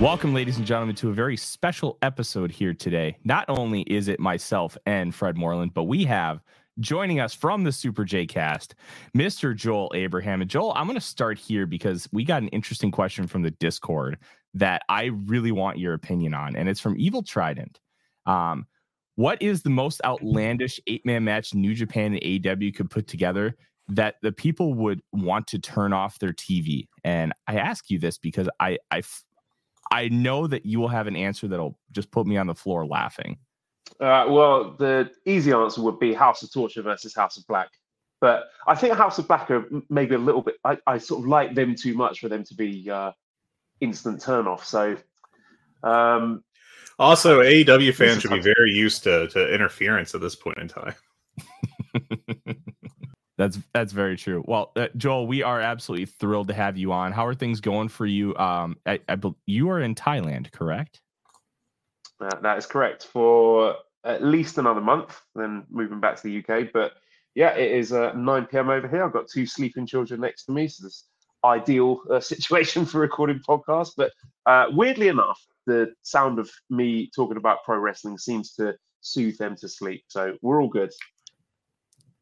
Welcome, ladies and gentlemen, to a very special episode here today. Not only is it myself and Fred Moreland, but we have joining us from the Super J cast, Mr. Joel Abraham. And Joel, I'm going to start here because we got an interesting question from the Discord that I really want your opinion on. And it's from Evil Trident. Um, what is the most outlandish eight man match New Japan and AEW could put together that the people would want to turn off their TV? And I ask you this because I, I I know that you will have an answer that'll just put me on the floor laughing. Uh, well, the easy answer would be House of Torture versus House of Black. But I think House of Black are maybe a little bit. I, I sort of like them too much for them to be uh, instant turn off. So, um, also AEW fans should be very used to to interference at this point in time. That's that's very true. Well, uh, Joel, we are absolutely thrilled to have you on. How are things going for you? Um, I, I you are in Thailand, correct? Uh, that is correct for at least another month, then moving back to the UK. But yeah, it is uh, 9 p.m. over here. I've got two sleeping children next to me, so this ideal uh, situation for recording podcasts. But uh, weirdly enough, the sound of me talking about pro wrestling seems to soothe them to sleep. So we're all good.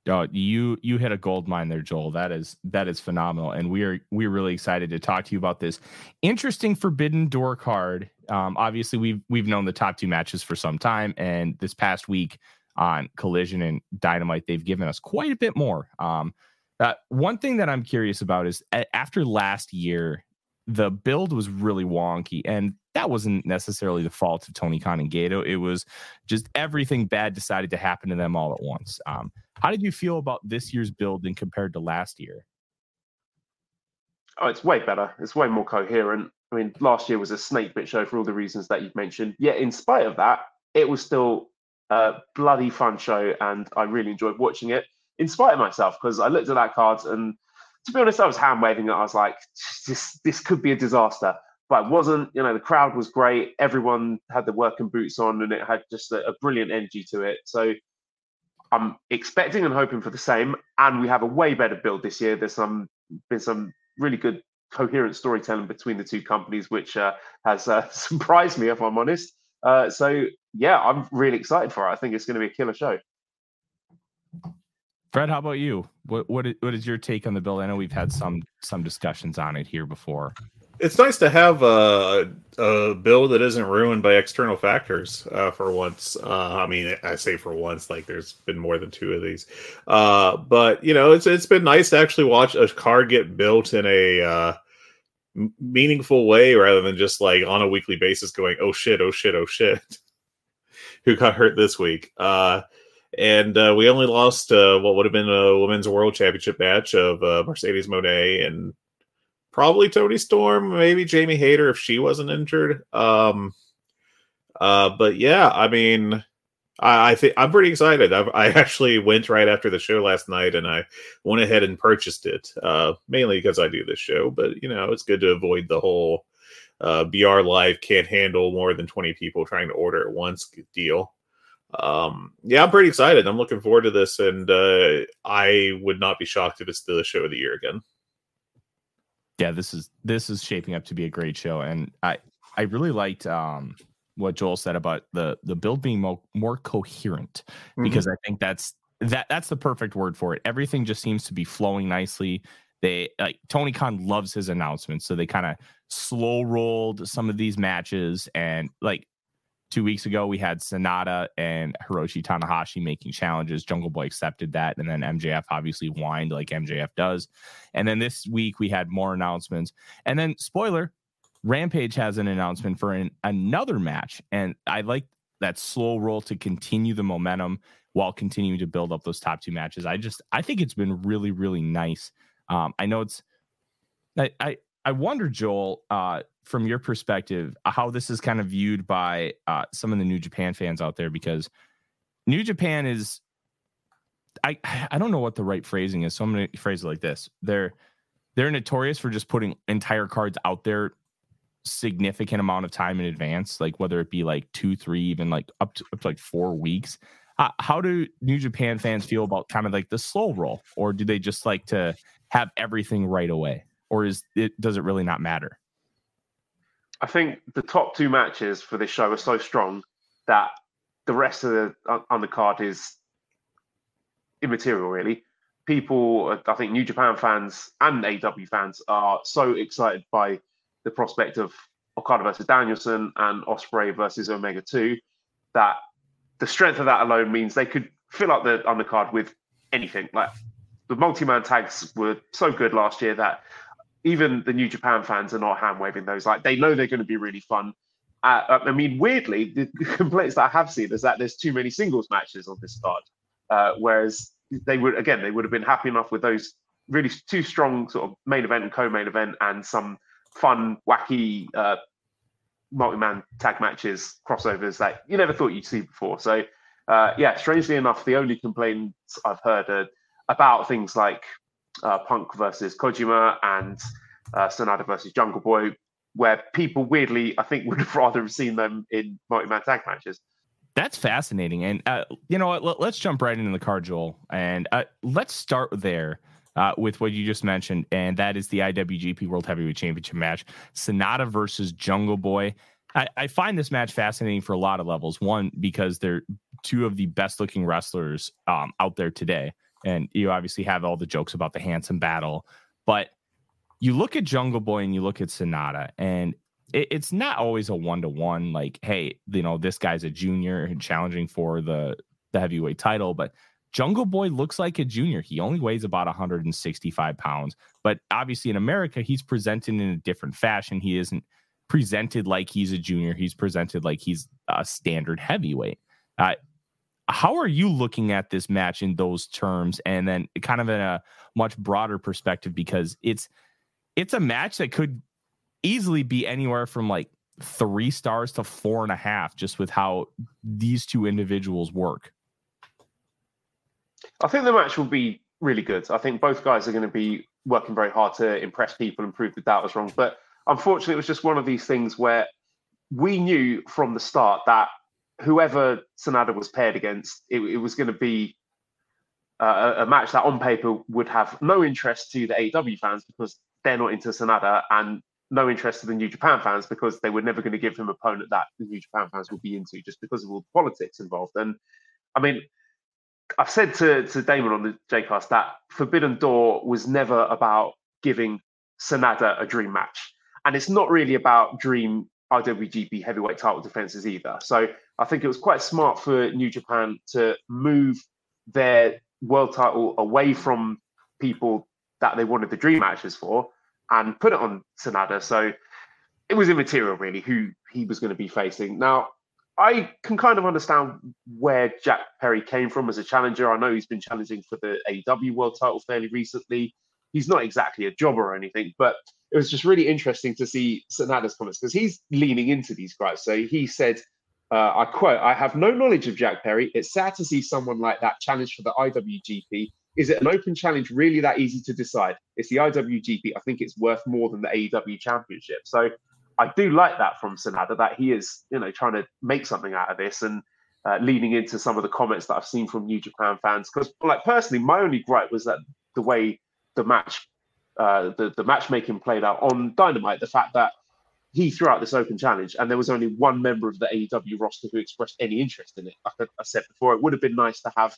Oh, you you hit a gold mine there, Joel. That is that is phenomenal, and we are we're really excited to talk to you about this interesting Forbidden Door card. Um, obviously, we've we've known the top two matches for some time, and this past week on Collision and Dynamite, they've given us quite a bit more. Um, uh, one thing that I'm curious about is after last year, the build was really wonky, and that wasn't necessarily the fault of Tony Khan and Gedo. It was just everything bad decided to happen to them all at once. Um, how did you feel about this year's building compared to last year? Oh, it's way better. It's way more coherent. I mean, last year was a snake bit show for all the reasons that you've mentioned. Yet, in spite of that, it was still a bloody fun show, and I really enjoyed watching it. In spite of myself, because I looked at that card, and to be honest, I was hand waving it. I was like, "This, this could be a disaster," but it wasn't. You know, the crowd was great. Everyone had the working boots on, and it had just a, a brilliant energy to it. So I'm expecting and hoping for the same, and we have a way better build this year. There's some been some really good coherent storytelling between the two companies, which uh, has uh, surprised me, if I'm honest. Uh, so yeah, I'm really excited for it. I think it's going to be a killer show. Fred, how about you? What what is, what is your take on the bill? I know we've had some some discussions on it here before it's nice to have a, a bill that isn't ruined by external factors uh, for once. Uh, I mean, I say for once, like there's been more than two of these, uh, but you know, it's it's been nice to actually watch a card get built in a uh, meaningful way rather than just like on a weekly basis going, oh shit, oh shit, oh shit, who got hurt this week. Uh, and uh, we only lost what would have been a women's world championship match of Mercedes Moné and probably Toni Storm, maybe Jamie Hayter if she wasn't injured. Um, uh, but yeah, I mean, I, I think I'm pretty excited. I've, i actually went right after the show last night, and I went ahead and purchased it, uh, mainly because I do this show. But you know, it's good to avoid the whole uh, BR Live can't handle more than 20 people trying to order at once deal. Um, yeah, I'm pretty excited. I'm looking forward to this, and uh, I would not be shocked if it's the show of the year again yeah, this is this is shaping up to be a great show, and I I really liked um, what Joel said about the the build being more, more coherent mm-hmm. because I think that's that that's the perfect word for it. Everything just seems to be flowing nicely. they like Tony Khan loves his announcements, so they kind of slow rolled some of these matches. And like two weeks ago, we had Sanada and Hiroshi Tanahashi making challenges. Jungle Boy accepted that, and then MJF obviously whined like MJF does. And then this week we had more announcements. And then spoiler, Rampage has an announcement for an, another match, and I like that slow roll to continue the momentum while continuing to build up those top two matches. I just I think it's been really really nice. Um, I know it's I I, I wonder Joel uh, from your perspective how this is kind of viewed by uh, some of the New Japan fans out there because New Japan is I I don't know what the right phrasing is, so I'm to phrase it like this: they're they're notorious for just putting entire cards out there significant amount of time in advance, like whether it be like two, three, even like up to, up to like four weeks. Uh, how do New Japan fans feel about kind of like the slow roll, or do they just like to have everything right away, or is it does it really not matter? I think the top two matches for this show are so strong that the rest of the undercard is immaterial, really. People, I think New Japan fans and AW fans are so excited by the prospect of Okada versus Danielson and Ospreay versus Omega 2, that the strength of that alone means they could fill up the undercard with anything. Like the multi-man tags were so good last year that even the New Japan fans are not hand waving those. Like they know they're going to be really fun. Uh, uh I mean, weirdly, the complaints that I have seen is that there's too many singles matches on this card, uh, whereas they would again they would have been happy enough with those really two strong sort of main event and co-main event and some fun, wacky uh, multi-man tag matches, crossovers that you never thought you'd see before. So, uh, yeah, strangely enough, the only complaints I've heard are about things like uh, Punk versus Kojima and uh, Sanada versus Jungle Boy, where people weirdly, I think, would have rather have seen them in multi-man tag matches. That's fascinating, and uh, you know what? Let, us jump right into the card, Joel, and uh, let's start there uh, with what you just mentioned, and that is the IWGP World Heavyweight Championship match Sanada versus Jungle Boy. I, I, find this match fascinating for a lot of levels. One, because they're two of the best looking wrestlers um, out there today. And you obviously have all the jokes about the handsome battle. But you look at Jungle Boy and you look at Sanada, and it, it's not always a one to one, like, hey, you know, this guy's a junior and challenging for the, the heavyweight title. But Jungle Boy looks like a junior. He only weighs about 165 pounds, but obviously in America, he's presented in a different fashion. He isn't presented like he's a junior. He's presented like he's a standard heavyweight. Uh, how are you looking at this match in those terms, and then kind of in a much broader perspective? Because it's it's a match that could easily be anywhere from like three stars to four and a half, just with how these two individuals work. I think the match will be really good. I think both guys are going to be working very hard to impress people and prove the doubters wrong. But unfortunately, it was just one of these things where we knew from the start that whoever Sanada was paired against, it, it was going to be uh, a match that on paper would have no interest to the AEW fans because they're not into Sanada and no interest to the New Japan fans because they were never going to give him an opponent that the New Japan fans would be into just because of all the politics involved. And I mean, I've said to, to Damon on the JCast that Forbidden Door was never about giving Sanada a dream match. And it's not really about dream IWGP heavyweight title defenses either. So I think it was quite smart for New Japan to move their world title away from people that they wanted the dream matches for and put it on Sanada. So it was immaterial, really, who he was going to be facing. Now, I can kind of understand where Jack Perry came from as a challenger. I know he's been challenging for the AEW World Title fairly recently. He's not exactly a jobber or anything, but it was just really interesting to see Sanada's comments because he's leaning into these guys. So he said, uh, I quote, I have no knowledge of Jack Perry. It's sad to see someone like that challenge for the IWGP. Is it an open challenge really that easy to decide? It's the IWGP. I think it's worth more than the AEW Championship. So I do like that from Sanada that he is, you know, trying to make something out of this and uh, leaning into some of the comments that I've seen from New Japan fans. Because, like personally, my only gripe was that the way the match, uh, the the matchmaking played out on Dynamite, the fact that he threw out this open challenge and there was only one member of the AEW roster who expressed any interest in it. Like I, said before, it would have been nice to have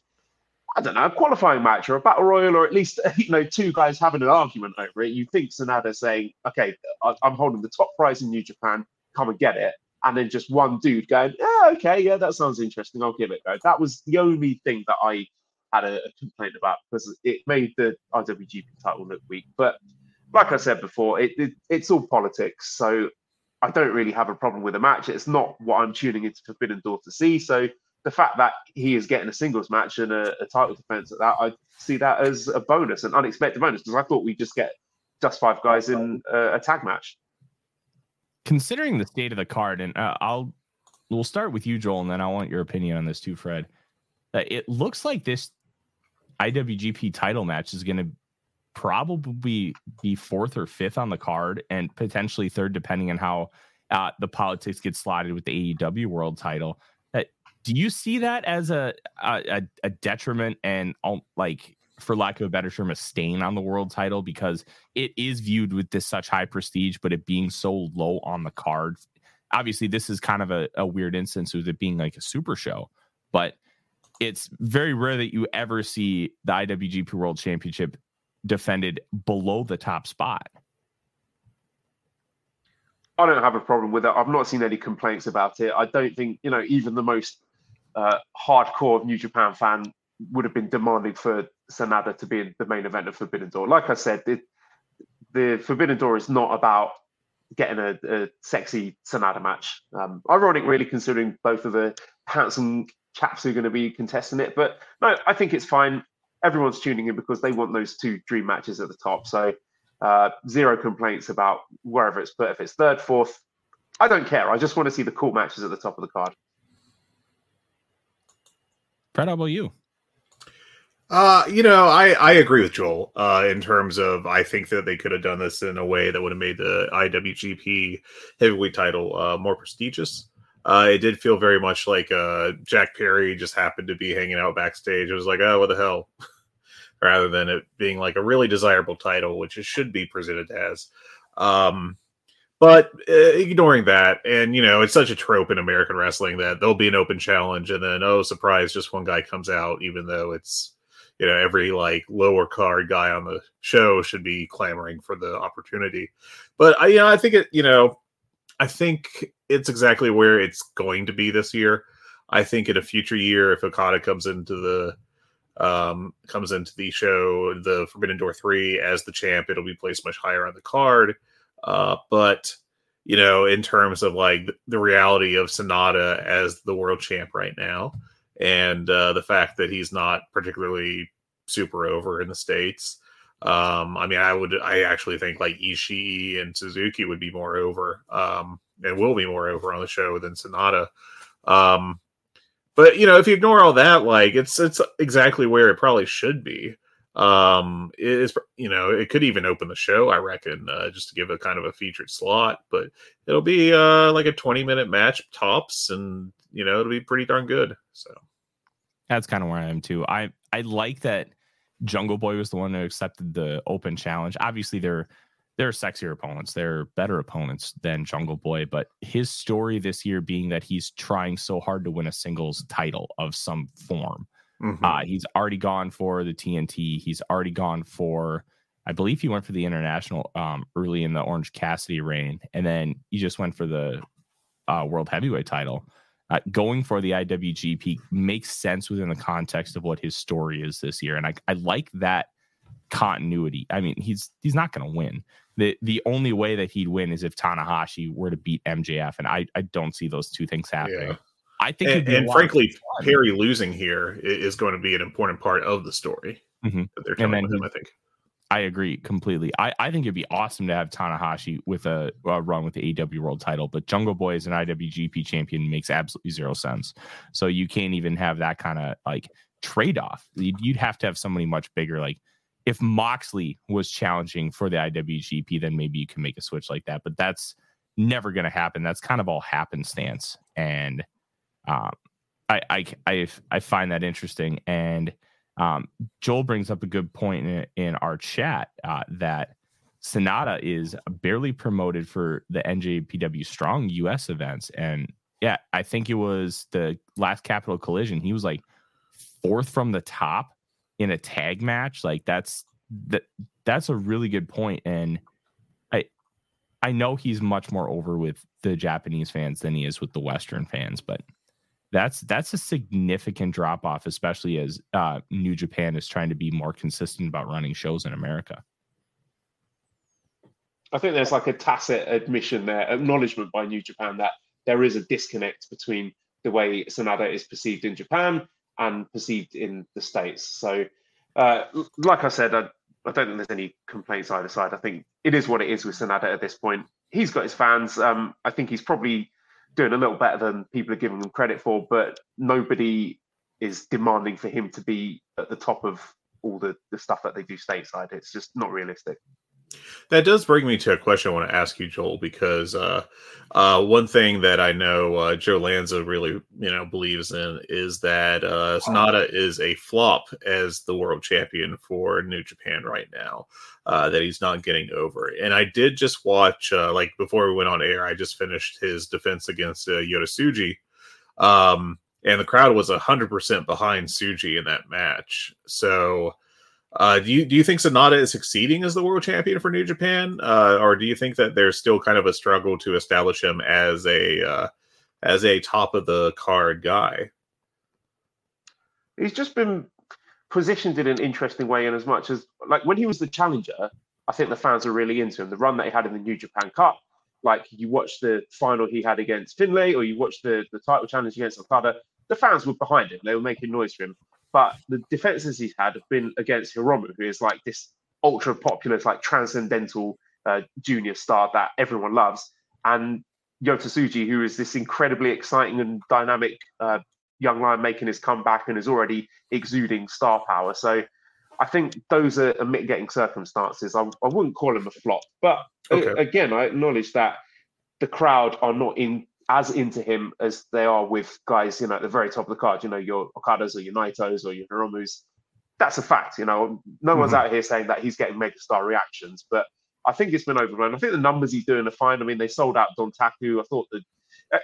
I don't know, a qualifying match or a battle royal, or at least you know two guys having an argument over it. You think Sanada saying, "Okay, I'm holding the top prize in New Japan, come and get it," and then just one dude going, "Yeah, okay, yeah, that sounds interesting. I'll give it a go." That was the only thing that I had a, a complaint about because it made the IWGP title look weak. But like I said before, it, it it's all politics, so I don't really have a problem with the match. It's not what I'm tuning into Forbidden Door to see. So the fact that he is getting a singles match and a, a title defense at that, I see that as a bonus, an unexpected bonus, because I thought we'd just get just five guys in a, a tag match. Considering the state of the card, and uh, I'll we'll start with you, Joel, and then I want your opinion on this too, Fred. Uh, it looks like this IWGP title match is going to probably be fourth or fifth on the card, and potentially third, depending on how uh, the politics get slotted with the AEW World Title. Do you see that as a a, a detriment and like for lack of a better term a stain on the world title? Because it is viewed with this such high prestige but it being so low on the card obviously this is kind of a, a weird instance with it being like a super show but it's very rare that you ever see the iwgp world championship defended below the top spot I don't have a problem with it. I've not seen any complaints about it. I don't think, you know, even the most uh, hardcore New Japan fan would have been demanding for Sanada to be in the main event of Forbidden Door. Like I said, it, the Forbidden Door is not about getting a, a sexy Sanada match. Um, ironic, really, considering both of the handsome chaps who are going to be contesting it. But no, I think it's fine. Everyone's tuning in because they want those two dream matches at the top. So uh, zero complaints about wherever it's put. If it's third, fourth, I don't care. I just want to see the cool matches at the top of the card. Fred, how about you? Uh, you know, I, I agree with Joel uh, in terms of I think that they could have done this in a way that would have made the IWGP heavyweight title uh, more prestigious. Uh, it did feel very much like uh, Jack Perry just happened to be hanging out backstage. It was like, oh, what the hell? Rather than it being like a really desirable title, which it should be presented as. Um, but uh, ignoring that, and you know, it's such a trope in American wrestling that there'll be an open challenge, and then oh, surprise, just one guy comes out, even though it's you know every like lower card guy on the show should be clamoring for the opportunity. But I, you know, I think it, you know, I think it's exactly where it's going to be this year. I think in a future year, if Okada comes into the um, comes into the show, the Forbidden Door three as the champ, it'll be placed much higher on the card uh, but you know, in terms of like the reality of Sanada as the world champ right now, and uh, the fact that he's not particularly super over in the states. Um, I mean, I would, I actually think like Ishii and Suzuki would be more over, um, and will be more over on the show than Sanada. Um, but you know, if you ignore all that, like it's it's exactly where it probably should be. Um is you know it could even open the show i reckon uh, just to give a kind of a featured slot but it'll be uh like a 20 minute match tops and you know it'll be pretty darn good so. That's kind of where i am too. I i like that jungle boy was the one who accepted the open challenge obviously they're they're sexier opponents they're better opponents than jungle boy but his story this year being that he's trying so hard to win a singles title of some form Mm-hmm. Uh, he's already gone for the TNT. He's already gone for, I believe he went for the international um, early in the Orange Cassidy reign, and then he just went for the uh, world heavyweight title. Uh, going for the IWGP makes sense within the context of what his story is this year, and I, I like that continuity. I mean, he's he's not going to win. the The only way that he'd win is if Tanahashi were to beat MJF, and I I don't see those two things happening. Yeah. I think, and, and frankly, Perry losing here is going to be an important part of the story mm-hmm. that they're telling him. I think. I agree completely. I, I think it'd be awesome to have Tanahashi with a, a run with the AW World Title, but Jungle Boy as an IWGP champion makes absolutely zero sense. So you can't even have that kind of like trade off. You'd, you'd have to have somebody much bigger. Like if Moxley was challenging for the IWGP, then maybe you can make a switch like that. But that's never going to happen. That's kind of all happenstance. And um, I, I, I I find that interesting. And um, Joel brings up a good point in, in our chat uh, that Sanada is barely promoted for the NJPW Strong US events. And yeah, I think it was the last Capital Collision. He was like fourth from the top in a tag match, like that's that that's a really good point. And I I know he's much more over with the Japanese fans than he is with the Western fans, but that's that's a significant drop off, especially as uh, New Japan is trying to be more consistent about running shows in America. I think there's like a tacit admission there, acknowledgement by New Japan that there is a disconnect between the way Sanada is perceived in Japan and perceived in the States. So, uh, like I said, I, I, don't think there's any complaints either side. I think it is what it is with Sanada at this point. He's got his fans. Um, I think he's probably doing a little better than people are giving him credit for, but nobody is demanding for him to be at the top of all the, the stuff that they do stateside. It's just not realistic. That does bring me to a question I want to ask you, Joel, because uh, uh, one thing that I know uh, Joe Lanza really, you know, believes in is that uh, Sanada is a flop as the world champion for New Japan right now. Uh, that he's not getting over, and I did just watch, uh, like before we went on air, I just finished his defense against uh, Yota Tsuji, um, and the crowd was hundred percent behind Tsuji in that match. So uh, do you do you think Sanada is succeeding as the world champion for New Japan, uh, or do you think that there's still kind of a struggle to establish him as a uh, as a top of the card guy? He's just been positioned in an interesting way, in as much as like when he was the challenger, I think the fans were really into him. The run that he had in the New Japan Cup, like you watch the final he had against Finlay, or you watch the the title challenge against Okada, the fans were behind him. They were making noise for him. But the defenses he's had have been against Hiromu, who is like this ultra popular, like transcendental uh, junior star that everyone loves, and Yota Tsuji, who is this incredibly exciting and dynamic uh, young lion making his comeback and is already exuding star power. So I think those are, are mitigating circumstances. I, I, wouldn't call him a flop, but okay. again, I acknowledge that the crowd are not in as into him as they are with guys, you know, at the very top of the card, you know, your Okadas or your Naitos or your Hiromus. That's a fact, you know. No mm-hmm. one's out here saying that he's getting megastar reactions, but I think it's been overblown. I think the numbers he's doing are fine. I mean, they sold out Dontaku. I thought that uh,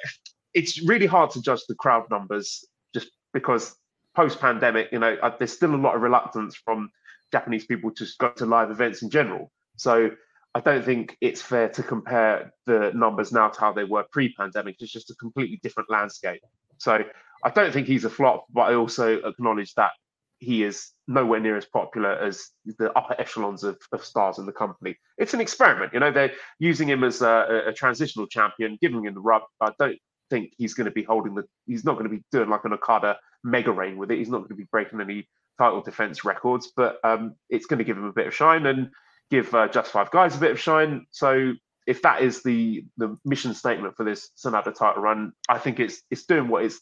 it's really hard to judge the crowd numbers just because post pandemic, you know, uh, there's still a lot of reluctance from Japanese people to go to live events in general. So I don't think it's fair to compare the numbers now to how they were pre-pandemic. It's just a completely different landscape. So I don't think he's a flop, but I also acknowledge that he is nowhere near as popular as the upper echelons of, of stars in the company. It's an experiment, you know. They're using him as a, a transitional champion, giving him the rub. I don't think he's going to be holding the. He's not going to be doing like an Okada mega reign with it. He's not going to be breaking any title defense records, but um, it's going to give him a bit of shine. And give uh, Just Five Guys a bit of shine. So if that is the the mission statement for this Sanada title run, I think it's it's doing what it's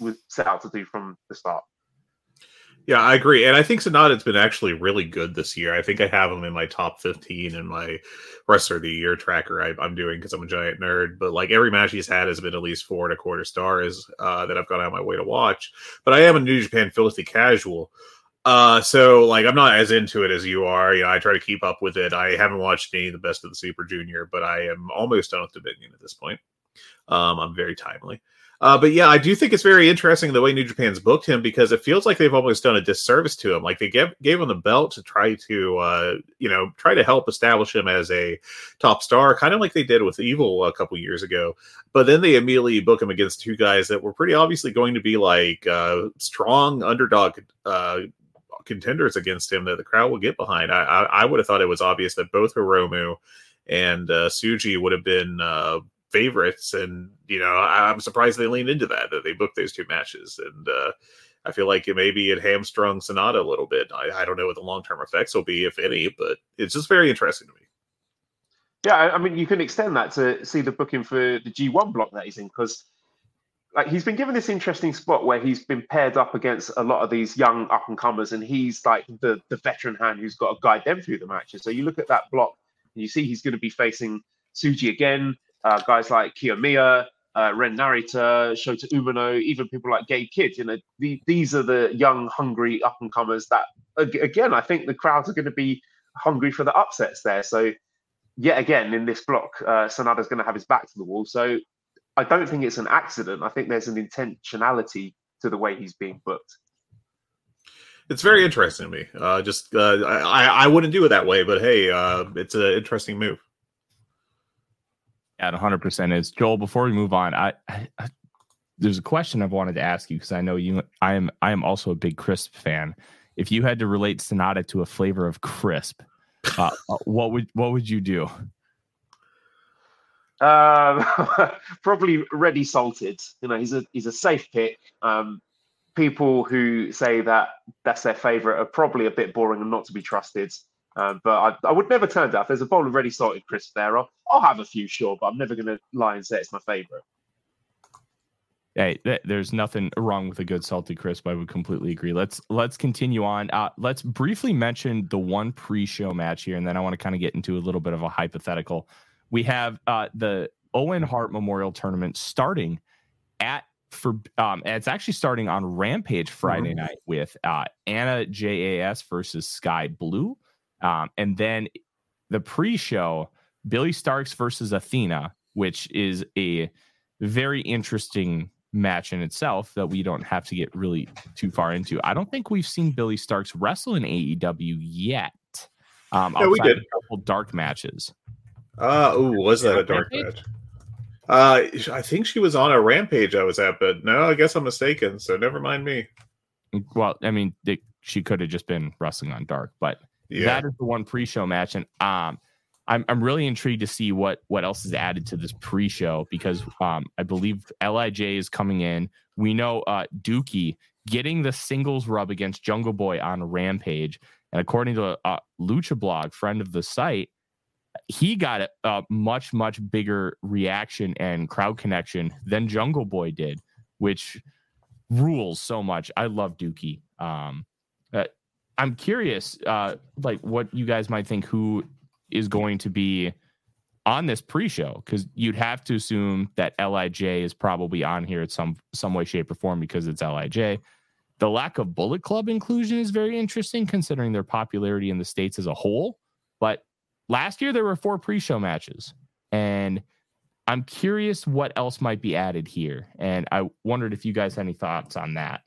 was set out to do from the start. Yeah, I agree, and I think Sanada's been actually really good this year. I think I have him in my top fifteen in my rest of the year tracker I, am doing because I'm a giant nerd. But like every match he's had has been at least four and a quarter stars uh, that I've gone out my way to watch. But I am a New Japan filthy casual, uh, so like I'm not as into it as you are. You know, I try to keep up with it. I haven't watched any of the best of the Super Junior, but I am almost done with Dominion at this point. Um, I'm very timely. Uh, but yeah, I do think it's very interesting the way New Japan's booked him because it feels like they've almost done a disservice to him. Like they gave gave him the belt to try to, uh, you know, try to help establish him as a top star, kind of like they did with Evil a couple years ago. But then they immediately book him against two guys that were pretty obviously going to be like uh, strong underdog contenders against him that the crowd will get behind. I I, I would have thought it was obvious that both Hiromu and uh, Tsuji would have been uh, favorites, and you know I, am surprised they leaned into that that they booked those two matches, and uh, I feel like it maybe it hamstrung Sanada a little bit. I, I don't know what the long term effects will be, if any, but it's just very interesting to me. Yeah, I mean, you can extend that to see the booking for the G1 block that he's in because like he's been given this interesting spot where he's been paired up against a lot of these young up and comers, and he's like the the veteran hand who's got to guide them through the matches. So you look at that block, and you see he's going to be facing Tsuji again, uh, guys like Kiyomiya, uh, Ren Narita, Shota Umino, even people like Gabe Kidd. You know, the, these are the young, hungry up and comers that, again, I think the crowds are going to be hungry for the upsets there. So, yet again, in this block, uh, Sanada's going to have his back to the wall. So I don't think it's an accident. I think there's an intentionality to the way he's being booked. it's very interesting to me. Uh, just uh, I I wouldn't do it that way, but hey, uh, it's an interesting move. Yeah, 100 percent is Joel. Before we move on, I, I, I there's a question I've wanted to ask you because I know you. I am I am also a big crisp fan. If you had to relate Sanada to a flavor of crisp, uh, uh what would what would you do? Um, probably ready salted. You know, he's a he's a safe pick. Um, people who say that that's their favorite are probably a bit boring and not to be trusted. Um, but I, I, would never turn down. If there's a bowl of ready salted crisp there, I'll, I'll have a few, sure, but I'm never going to lie and say it's my favorite. Hey, th- there's nothing wrong with a good salted crisp. I would completely agree. Let's let's continue on. Uh, let's briefly mention the one pre-show match here, and then I want to kind of get into a little bit of a hypothetical. We have uh, the Owen Hart Memorial Tournament starting at for um, it's actually starting on Rampage Friday mm-hmm. night with uh, Anna JAS versus Skye Blue, um, and then the pre-show Billie Starkz versus Athena, which is a very interesting match in itself that we don't have to get really too far into. I don't think we've seen Billie Starkz wrestle in AEW yet. Um, yeah, we did a couple dark matches. Uh, oh, was that a dark match? Uh, I think she was on a rampage I was at, but no, I guess I'm mistaken. So never mind me. Well, I mean, they, she could have just been wrestling on dark, but yeah. that is the one pre-show match, and um, I'm I'm really intrigued to see what what else is added to this pre-show because um I believe LIJ is coming in. We know uh Douki getting the singles rub against Jungle Boy on Rampage, and according to a, Lucha Blog friend of the site, he got a, much much bigger reaction and crowd connection than Jungle Boy did, which rules so much. I love Douki. Um, uh, I'm curious, uh, like what you guys might think who is going to be on this pre-show because you'd have to assume that LIJ is probably on here at some some way, shape, or form because it's LIJ. The lack of Bullet Club inclusion is very interesting considering their popularity in the states as a whole. But last year there were four pre-show matches, and I'm curious what else might be added here. And I wondered if you guys had any thoughts on that.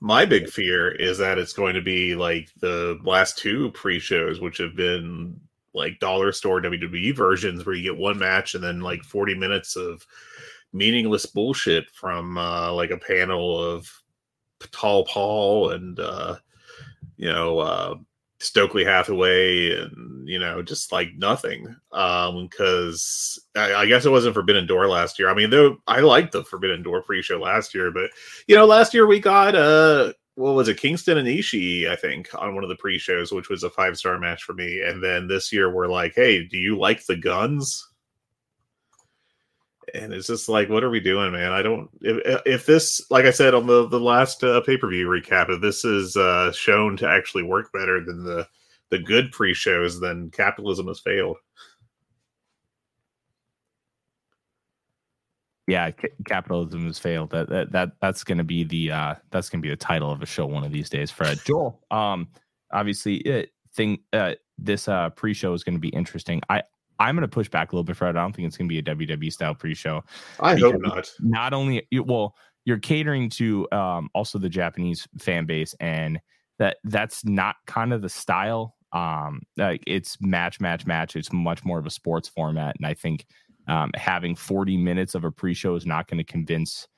My big fear is that it's going to be like the last two pre-shows, which have been like dollar store WWE versions, where you get one match and then like 40 minutes of meaningless bullshit from uh, like a panel of Tall Paul and uh, you know uh, Stokely Hathaway and you know just like nothing um because I, I, guess it wasn't Forbidden Door last year. I mean though I liked the Forbidden Door pre-show last year, but you know last year we got uh what was it Kingston and Ishii I think on one of the pre-shows which was a five-star match for me and then this year we're like hey do you like the guns and it's just like what are we doing man? I don't if, if this like i said on the the last uh, pay-per-view recap if this is uh shown to actually work better than the the good pre-shows then capitalism has failed. Yeah c- capitalism has failed. That that, that that's going to be the uh that's going to be the title of a show one of these days fred. Joel um obviously it thing uh this uh pre-show is going to be interesting. I I'm going to push back a little bit, Fred. I don't think it's going to be a WWE style pre-show. I hope not. Not only well, you're catering to um, also the Japanese fan base, and that that's not kind of the style. Um, like it's match, match, match. It's much more of a sports format, and I think um, having 40 minutes of a pre-show is not going to convince,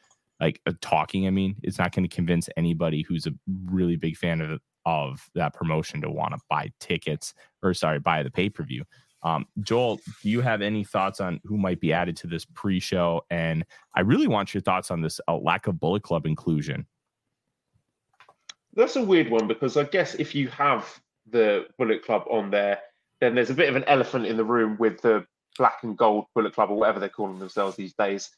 like uh, talking. I mean, it's not going to convince anybody who's a really big fan of of that promotion to want to buy tickets or sorry, buy the pay per view. Um, Joel, do you have any thoughts on who might be added to this pre-show? And I really want your thoughts on this uh, lack of Bullet Club inclusion. That's a weird one because I guess if you have the Bullet Club on there, then there's a bit of an elephant in the room with the black and gold Bullet Club or whatever they're calling themselves these days.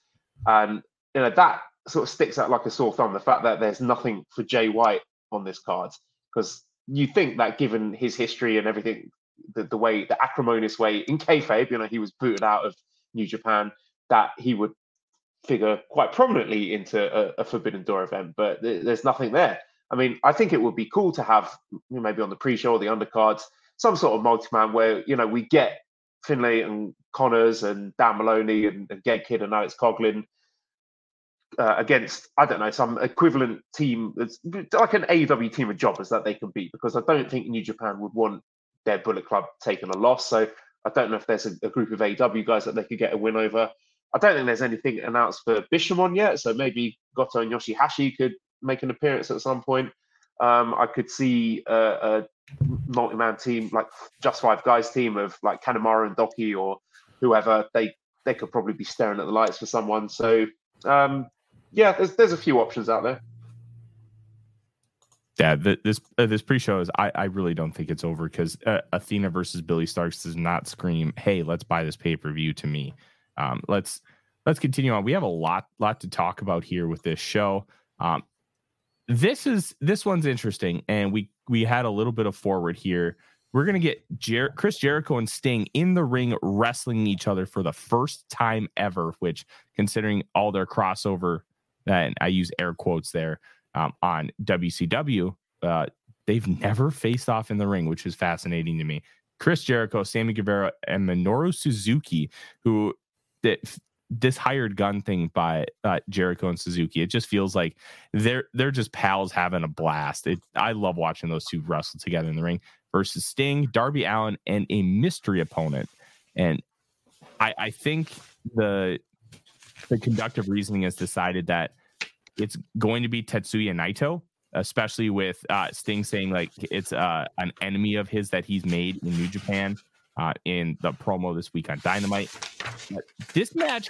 And you know that sort of sticks out like a sore thumb. The fact that there's nothing for Jay White on this card because you think that given his history and everything the, the way the acrimonious way in kayfabe, you know, he was booted out of New Japan, that he would figure quite prominently into a, a Forbidden Door event, but th- there's nothing there. I mean, I think it would be cool to have maybe on the pre-show or the undercards some sort of multi-man where you know we get Finlay and Connors and Dan Maloney and, and Gabe Kidd and Alex Coughlin uh, against I don't know some equivalent team that's like an AEW team of jobbers that they can beat because I don't think New Japan would want their Bullet Club taking a loss. So I don't know if there's a, a group of AW guys that they could get a win over. I don't think there's anything announced for Bishamon yet, so maybe Goto and Yoshihashi could make an appearance at some point. Um, I could see a, a multi-man team like just five guys team of like Kanemaru and Douki or whoever. They they could probably be staring at the lights for someone. So um, yeah, there's there's a few options out there. Yeah, this uh, this pre-show is I, I really don't think it's over because uh, Athena versus Billie Starkz does not scream, "Hey, let's buy this pay per view." To me, um, let's let's continue on. We have a lot lot to talk about here with this show. Um, this is this one's interesting, and we we had a little bit of forward here. We're gonna get Jer- Chris Jericho and Sting in the ring wrestling each other for the first time ever. Which, considering all their crossover, and I use air quotes there um, on WCW, uh, they've never faced off in the ring, which is fascinating to me. Chris Jericho, Sammy Guevara, and Minoru Suzuki, who that this hired gun thing by uh, Jericho and Suzuki. It just feels like they're they're just pals having a blast. It, I love watching those two wrestle together in the ring versus Sting, Darby Allin, and a mystery opponent. And I, I think the the conductive reasoning has decided that it's going to be Tetsuya Naito, especially with uh, Sting saying like it's uh, an enemy of his that he's made in New Japan uh, in the promo this week on Dynamite. But this match,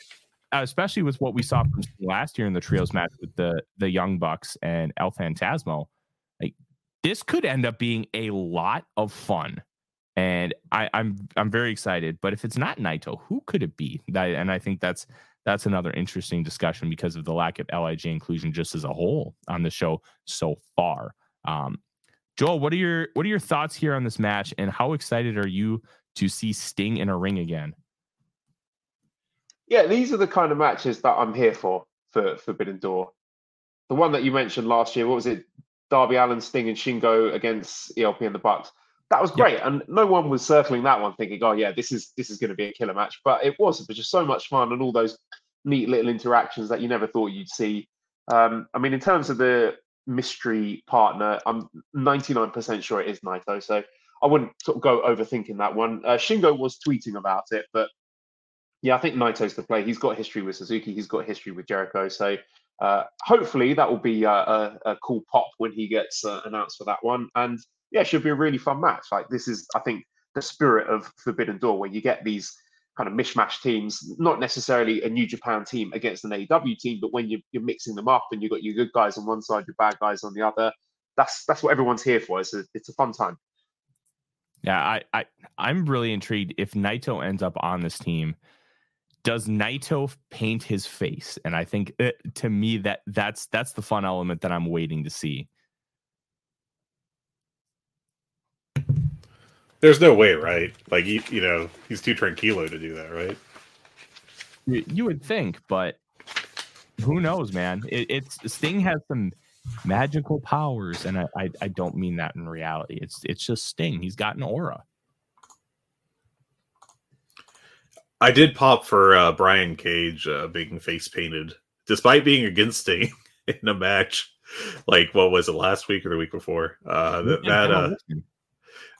especially with what we saw from last year in the trios match with the the Young Bucks and El Phantasmo, like this could end up being a lot of fun. And I, I'm I'm very excited. But if it's not Naito, who could it be? That, and I think that's that's another interesting discussion because of the lack of LIJ inclusion just as a whole on the show so far. Um, Joel, what are your what are your thoughts here on this match, and how excited are you to see Sting in a ring again? Yeah, these are the kind of matches that I'm here for for Forbidden Door. The one that you mentioned last year, what was it? Darby Allin, Sting, and Shingo against ELP and the Bucks. That was great, yep. and no one was circling that one thinking, "Oh yeah, this is this is going to be a killer match." But it was. It was just so much fun, and all those neat little interactions that you never thought you'd see. Um, I mean, in terms of the mystery partner, I'm 99% sure it is Naito. So I wouldn't sort of go overthinking that one. Uh, Shingo was tweeting about it, but yeah, I think Naito's the play. He's got history with Suzuki. He's got history with Jericho. So uh, hopefully that will be a, a, a, cool pop when he gets uh, announced for that one. And yeah, it should be a really fun match. Like this is, I think, the spirit of Forbidden Door, where you get these kind of mishmash teams, not necessarily a New Japan team against an AEW team, but when you're, you're mixing them up and you've got your good guys on one side, your bad guys on the other, that's that's what everyone's here for. It's a, it's a fun time. Yeah, I, I I'm really intrigued if Naito ends up on this team. Does Naito paint his face? And I think it, to me that that's that's the fun element that I'm waiting to see. There's no way, right? Like you, you know, he's too tranquilo to do that, right? You, would think, but who knows, man? It, it's Sting has some magical powers, and I, I, I don't mean that in reality. It's it's just Sting. He's got an aura. I did pop for uh, Brian Cage uh, being face painted, despite being against Sting in a match. Like what was it last week or the week before? Uh, that, that uh,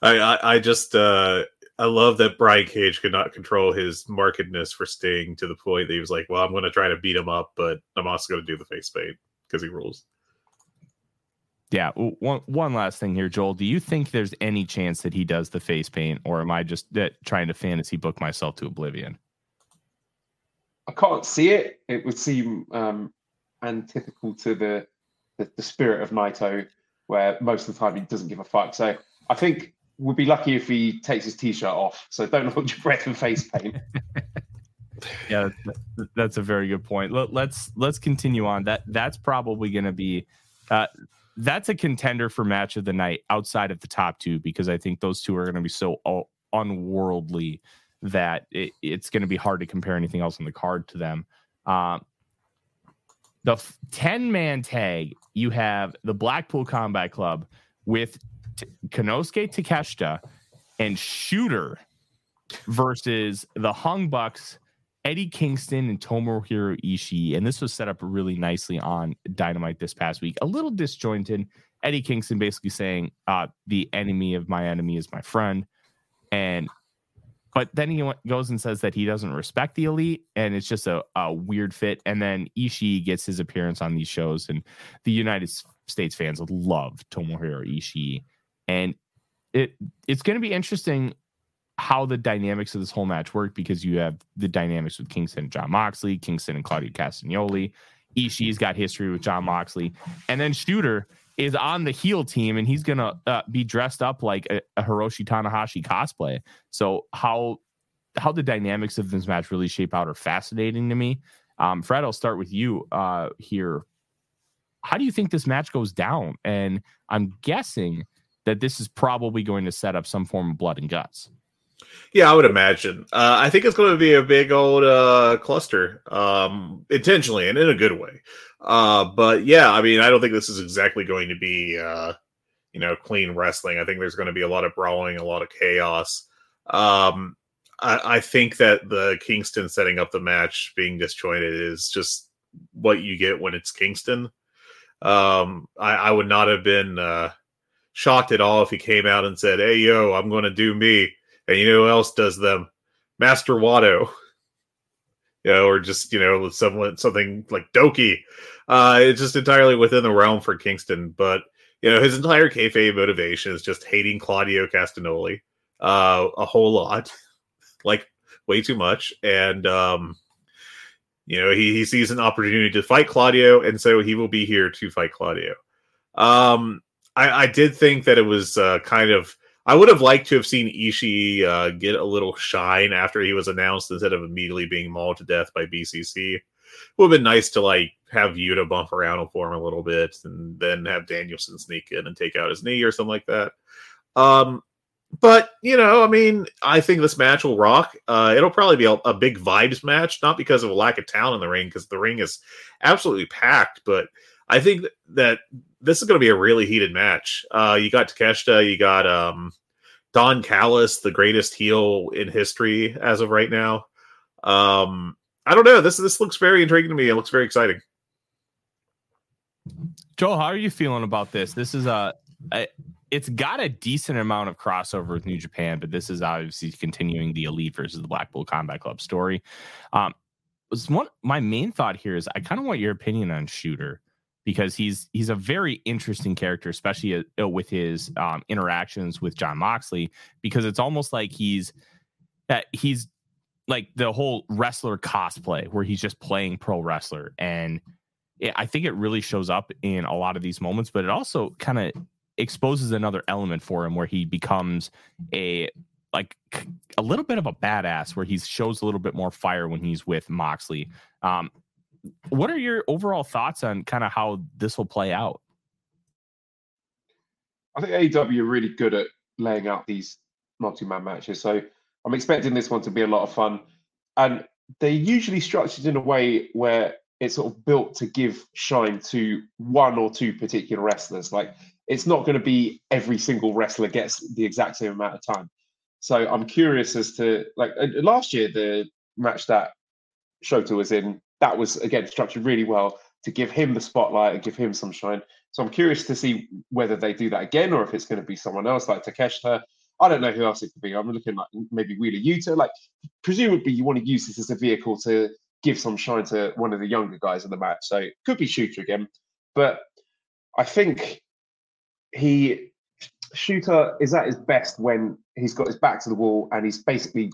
I, I, I just uh, I love that Brian Cage could not control his markedness for Sting to the point that he was like, "Well, I'm going to try to beat him up, but I'm also going to do the face paint because he rules." Yeah. One one last thing here, Joel. Do you think there's any chance that he does the face paint, or am I just uh, trying to fantasy book myself to oblivion? I can't see it. It would seem um, antithetical to the, the the spirit of Naito, where most of the time he doesn't give a fuck. So I think would be lucky if he takes his t-shirt off. So don't hold your breath and face paint. yeah, that's a very good point. Let, us let's, let's continue on. That that's probably going to be uh, that's a contender for match of the night outside of the top two because I think those two are going to be so unworldly that it, it's going to be hard to compare anything else on the card to them. Um, the 10 man tag, you have the Blackpool Combat Club with T- Konosuke Takeshita and Shooter versus the Hung Bucks Eddie Kingston and Tomohiro Ishii, and this was set up really nicely on Dynamite this past week. A little disjointed. Eddie Kingston basically saying, uh, "The enemy of my enemy is my friend," and but then he goes and says that he doesn't respect the elite, and it's just a, a weird fit. And then Ishii gets his appearance on these shows, and the United States fans love Tomohiro Ishii, and it it's going to be interesting how the dynamics of this whole match work because you have the dynamics with Kingston and Jon Moxley, Kingston and Claudio Castagnoli. Ishii's got history with Jon Moxley, and then Shooter is on the heel team, and he's gonna uh, be dressed up like a, a Hiroshi Tanahashi cosplay. So how how the dynamics of this match really shape out are fascinating to me. Um, Fred, I'll start with you uh, here. How do you think this match goes down? And I'm guessing that this is probably going to set up some form of blood and guts. Yeah, I would imagine. Uh, I think it's going to be a big old uh, cluster, um, intentionally and in a good way. Uh, but yeah, I mean, I don't think this is exactly going to be, uh, you know, clean wrestling. I think there's going to be a lot of brawling, a lot of chaos. Um, I, I think that the Kingston setting up the match being disjointed is just what you get when it's Kingston. Um, I, I would not have been uh, shocked at all if he came out and said, "Hey, yo, I'm going to do me." And you know who else does them? Master Wato. You know, or just, you know, someone something like Douki. Uh, it's just entirely within the realm for Kingston. But, you know, his entire kayfabe motivation is just hating Claudio Castagnoli uh, a whole lot, like way too much. And, um, you know, he, he sees an opportunity to fight Claudio, and so he will be here to fight Claudio. Um, I, I did think that it was uh, kind of I would have liked to have seen Ishii uh, get a little shine after he was announced instead of immediately being mauled to death by BCC. It would have been nice to like have Yuta bump around for him a little bit and then have Danielson sneak in and take out his knee or something like that. Um, but you know, I mean, I think this match will rock. Uh, it'll probably be a, a, big vibes match, not because of a lack of talent in the ring, because the ring is absolutely packed. But I think that this is going to be a really heated match. Uh, you got Takeshita, you got um, Don Callis, the greatest heel in history as of right now. Um, I don't know. This this looks very intriguing to me. It looks very exciting. Joel, how are you feeling about this? This is a, a it's got a decent amount of crossover with New Japan, but this is obviously continuing the Elite versus the Blackpool Combat Club story. Um, was one my main thought here is I kind of want your opinion on Shooter because he's he's a very interesting character, especially uh, with his um, interactions with Jon Moxley, because it's almost like he's that he's like the whole wrestler cosplay where he's just playing pro wrestler, and it, I think it really shows up in a lot of these moments, but it also kind of exposes another element for him where he becomes a like a little bit of a badass where he shows a little bit more fire when he's with Moxley. Um, what are your overall thoughts on kind of how this will play out? I think AEW are really good at laying out these multi-man matches. So I'm expecting this one to be a lot of fun. And they're usually structured in a way where it's sort of built to give shine to one or two particular wrestlers. Like it's not going to be every single wrestler gets the exact same amount of time. So I'm curious as to like last year the match that Shota was in that was again structured really well to give him the spotlight and give him some shine. So I'm curious to see whether they do that again or if it's going to be someone else like Takeshita. I don't know who else it could be. I'm looking like maybe Wheeler Yuta. Like presumably you want to use this as a vehicle to give some shine to one of the younger guys in the match. So it could be Shooter again. But I think he Shooter is at his best when he's got his back to the wall and he's basically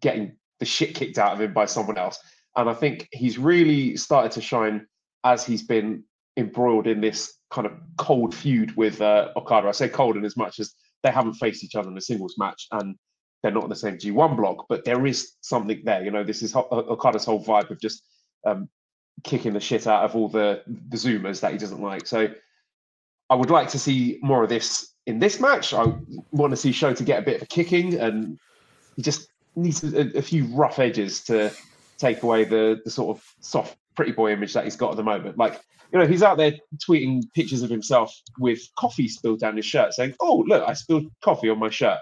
getting the shit kicked out of him by someone else. And I think he's really started to shine as he's been embroiled in this kind of cold feud with uh, Okada. I say cold in as much as they haven't faced each other in a singles match and they're not in the same G1 block, but there is something there. You know, this is Okada's whole vibe of just um, kicking the shit out of all the, the Zoomers that he doesn't like. So I would like to see more of this in this match. I want to see Shota get a bit of a kicking and he just needs a, a few rough edges to take away the the sort of soft pretty boy image that he's got at the moment. Like, you know, he's out there tweeting pictures of himself with coffee spilled down his shirt, saying, "Oh, look, I spilled coffee on my shirt."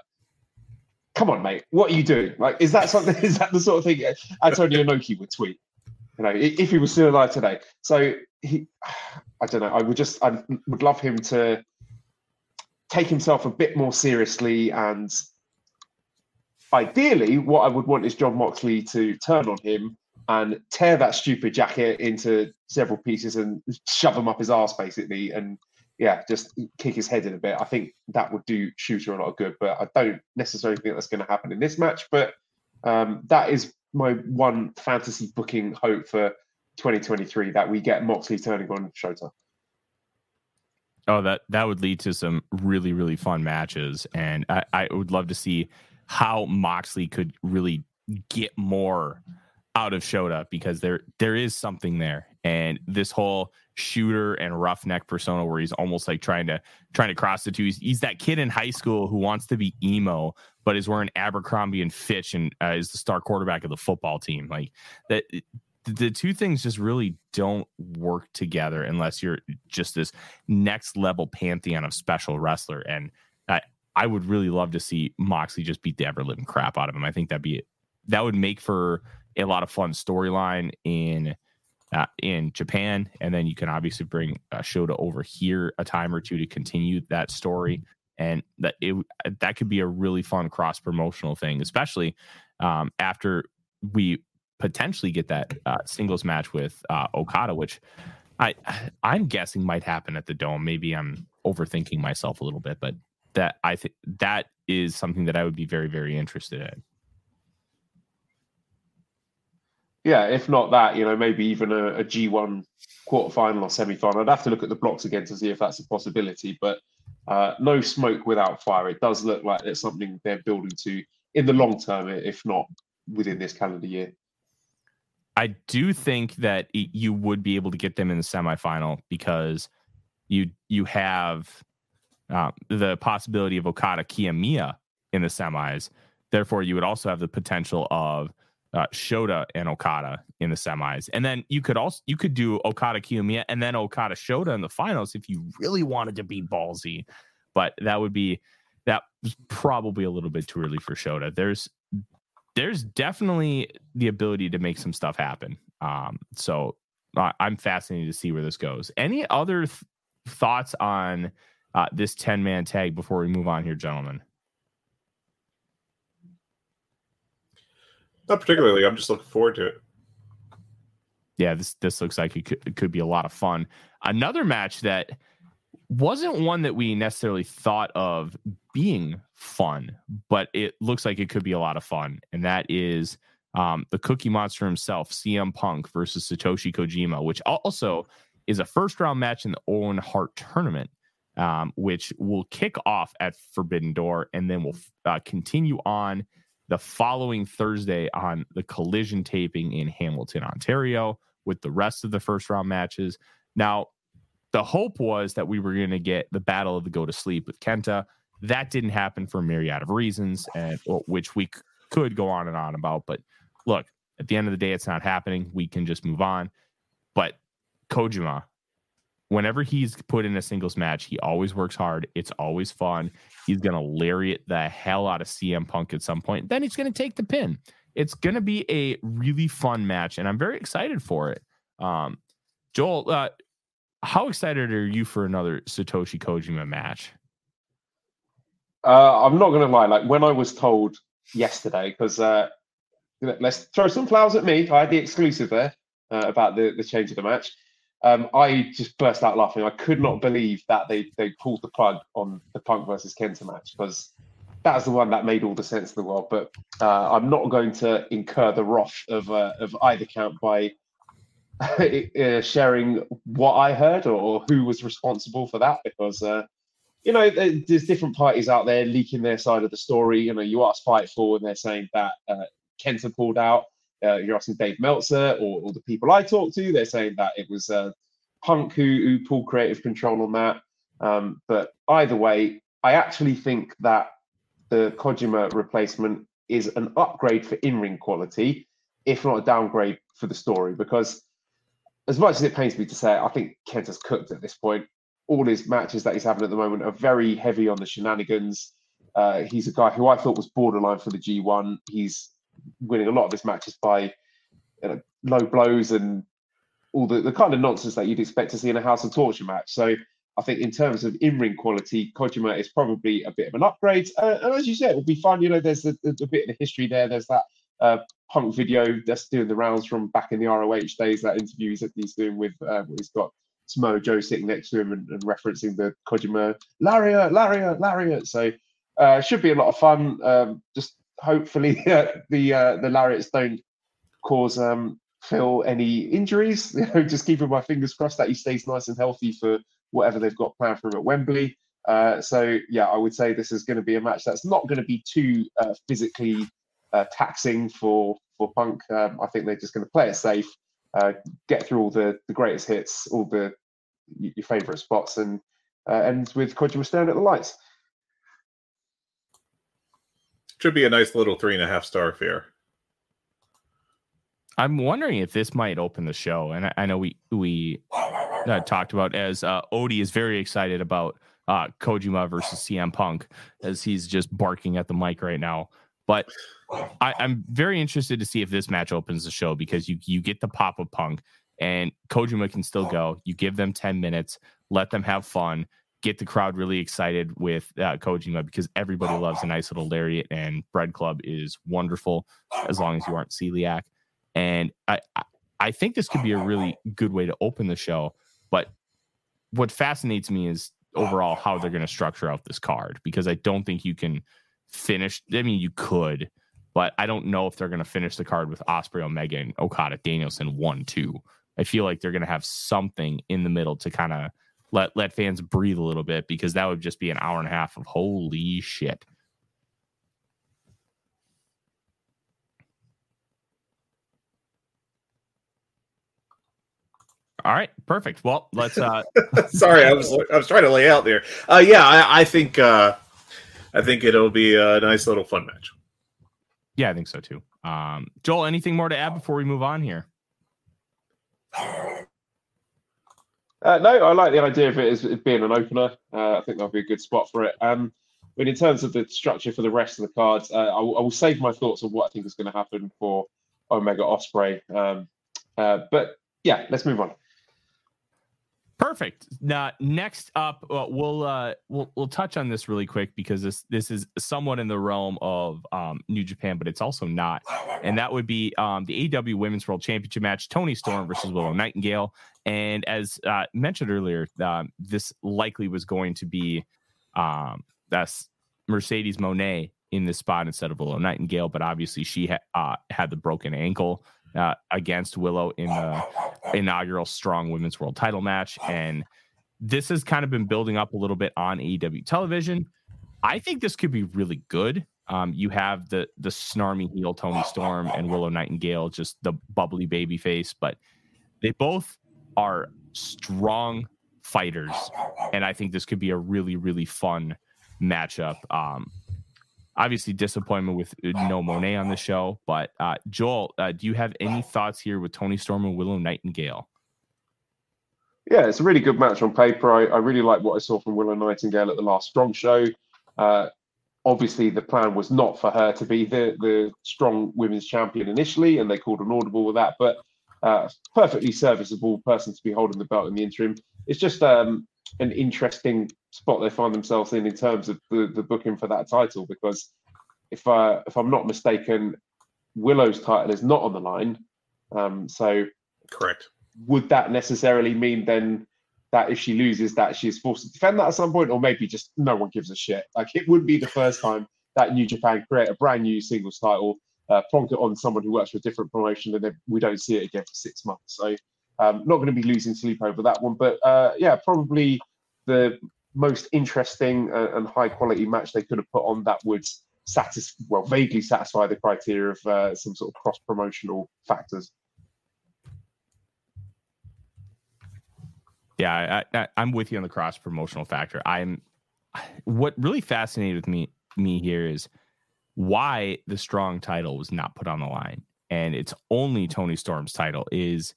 come on, mate, what are you doing? Like, is that something? Is that the sort of thing uh, Antonio Inoki would tweet? You know, if he was still alive today. So he, I don't know. I would just, I would love him to take himself a bit more seriously and ideally what i would want is Jon moxley to turn on him and tear that stupid jacket into several pieces and shove him up his ass basically and yeah just kick his head in a bit. I think that would do shooter a lot of good but i don't necessarily think that's going to happen in this match but um, that is my one fantasy booking hope for 2023 that we get moxley turning on shota Oh, that that would lead to some really really fun matches, and I, I would love to see how Moxley could really get more out of Shota because there there is something there, and this whole shooter and roughneck persona where he's almost like trying to trying to cross the two. He's, he's that kid in high school who wants to be emo, but is wearing Abercrombie and Fitch and uh, is the star quarterback of the football team. Like that, the two things just really don't work together unless you're just this next level pantheon of special wrestler. And I, would really love to see Moxley just beat the ever living crap out of him. I think that'd be that would make for a lot of fun storyline in uh, in Japan, and then you can obviously bring a Shota over here a time or two to continue that story, and that it that could be a really fun cross promotional thing, especially um, after we potentially get that uh, singles match with uh, Okada, which I I'm guessing might happen at the Dome. Maybe I'm overthinking myself a little bit, but that I think that is something that I would be very very interested in. Yeah, if not that, you know, maybe even a a G1 quarterfinal or semi-final. I'd have to look at the blocks again to see if that's a possibility, but uh, no smoke without fire. It does look like it's something they're building to in the long term, if not within this calendar year. I do think that you would be able to get them in the semifinal because you you have uh, the possibility of Okada Kiyomiya in the semis. Therefore, you would also have the potential of uh, Shota and Okada in the semis, and then you could also you could do Okada Kiyomiya and then Okada Shota in the finals if you really wanted to be ballsy. But that would be that was probably a little bit too early for Shota. There's there's definitely the ability to make some stuff happen. Um, so uh, I'm fascinated to see where this goes. Any other th- thoughts on uh, this 10 man tag before we move on here, gentlemen? Not particularly. I'm just looking forward to it. Yeah, this this looks like it could, it could be a lot of fun. Another match that wasn't one that we necessarily thought of being fun, but it looks like it could be a lot of fun. And that is um, the Cookie Monster himself, CM Punk versus Satoshi Kojima, which also is a first round match in the Owen Hart tournament, um, which will kick off at Forbidden Door and then will uh, continue on the following Thursday on the collision taping in Hamilton, Ontario, with the rest of the first round matches. Now, the hope was that we were going to get the battle of the go to sleep with Kenta. That didn't happen for a myriad of reasons, and which we c- could go on and on about. But look, at the end of the day, it's not happening. We can just move on. But Kojima, whenever he's put in a singles match, he always works hard. It's always fun. He's going to lariat the hell out of CM Punk at some point. Then he's going to take the pin. It's going to be a really fun match, and I'm very excited for it. Um, Joel, uh, how excited are you for another Satoshi Kojima match? Uh, I'm not going to lie. Like when I was told yesterday, because uh, let's throw some flowers at me. I had the exclusive there uh, about the, the change of the match. Um, I just burst out laughing. I could not believe that they they pulled the plug on the Punk versus Kenta match because that's the one that made all the sense in the world. But uh, I'm not going to incur the wrath of uh, of either camp by uh, sharing what I heard or who was responsible for that because uh, you know there's different parties out there leaking their side of the story. You know, you ask Fightful and they're saying that uh, Kenta pulled out. Uh, you're asking Dave Meltzer or, or, the people I talk to, they're saying that it was uh, Punk who, who pulled creative control on that. Um, but either way, I actually think that the Kojima replacement is an upgrade for in-ring quality, if not a downgrade for the story, because as much as it pains me to say, it, I think Kenta's cooked at this point. All his matches that he's having at the moment are very heavy on the shenanigans. Uh, he's a guy who I thought was borderline for the G1. He's winning a lot of his matches by you know, low blows and all the, the kind of nonsense that you'd expect to see in a House of Torture match. So I think in terms of in-ring quality, Kojima is probably a bit of an upgrade. Uh, and as you said, it will be fun. You know, there's a, a, bit of the history there. There's that uh, punk video that's doing the rounds from back in the ROH days. That interview he's, he's doing with uh, he's got Samoa Joe sitting next to him and, and referencing the Kojima lariat, lariat, lariat. So uh, should be a lot of fun. Um, just hopefully the uh, the lariats don't cause um, Phil any injuries. You know, just keeping my fingers crossed that he stays nice and healthy for whatever they've got planned for him at Wembley. Uh, so yeah, I would say this is going to be a match that's not going to be too uh, physically uh, taxing for for Punk. Um, I think they're just going to play it safe, uh, get through all the the greatest hits, all the your favourite spots, and uh, ends with Kojima staring at the lights. Should be a nice little three and a half star affair. I'm wondering if this might open the show, and I, I know we we uh, talked about as uh, Odie is very excited about uh, Kojima versus CM Punk as he's just barking at the mic right now. But I, am very interested to see if this match opens the show because you you get the pop of Punk and Kojima can still go. You give them 10 minutes, let them have fun, get the crowd really excited with uh, Kojima because everybody loves a nice little lariat and Bread Club is wonderful as long as you aren't celiac. And I, I think this could be a really good way to open the show. But what fascinates me is overall how they're going to structure out this card because I don't think you can finish. I mean, you could, but I don't know if they're going to finish the card with Ospreay, Omega, and Okada Danielson one two. I feel like they're going to have something in the middle to kind of let let fans breathe a little bit because that would just be an hour and a half of holy shit. All right, perfect. Well, let's. uh Sorry, I was I was trying to lay out there. Uh Yeah, I, I think uh I think it'll be a nice little fun match. Yeah, I think so too. Um Joel, anything more to add before we move on here? Uh, no, I like the idea of it as being an opener. Uh, I think that'll be a good spot for it. Um, but in terms of the structure for the rest of the cards, uh, I, will, save my thoughts on what I think is going to happen for Omega Ospreay. Um, uh, but yeah, let's move on. Perfect. Now, next up, uh, we'll uh, we'll we'll touch on this really quick because this this is somewhat in the realm of um, New Japan, but it's also not, and that would be um, the AEW Women's World Championship match: Toni Storm versus Willow Nightingale. And as uh, mentioned earlier, um, this likely was going to be um, that's Mercedes Moné in this spot instead of Willow Nightingale, but obviously she ha- uh, had the broken ankle uh, against Willow in the inaugural Strong Women's World Title match, and this has kind of been building up a little bit on AEW television. I think this could be really good. Um, you have the the snarmy heel Toni Storm and Willow Nightingale, just the bubbly baby face, but they both are strong fighters, and I think this could be a really really fun matchup. Um, obviously disappointment with uh, no Moné on the show. But uh, Joel, uh, do you have any thoughts here with Toni Storm and Willow Nightingale? Yeah, it's a really good match on paper. I, I really like what I saw from Willow Nightingale at the last Strong show. Uh, obviously, the plan was not for her to be the, the strong women's champion initially, and they called an audible with that. But uh, perfectly serviceable person to be holding the belt in the interim. It's just um, an interesting spot they find themselves in in terms of the, the booking for that title because if I if I'm not mistaken, Willow's title is not on the line. Um, so correct. Would that necessarily mean then that if she loses, that she's forced to defend that at some point, or maybe just no one gives a shit? Like it would be the first time that New Japan create a brand new singles title, uh, plonk it on someone who works for a different promotion, and then we don't see it again for six months. So um, not going to be losing sleep over that one, but uh, yeah, probably the most interesting uh, and high quality match they could have put on that would satisfy, well, vaguely satisfy the criteria of uh, some sort of cross promotional factors. Yeah, I, am with you on the cross promotional factor. I'm what really fascinated with me me here is why the strong title was not put on the line, and it's only Toni Storm's title is,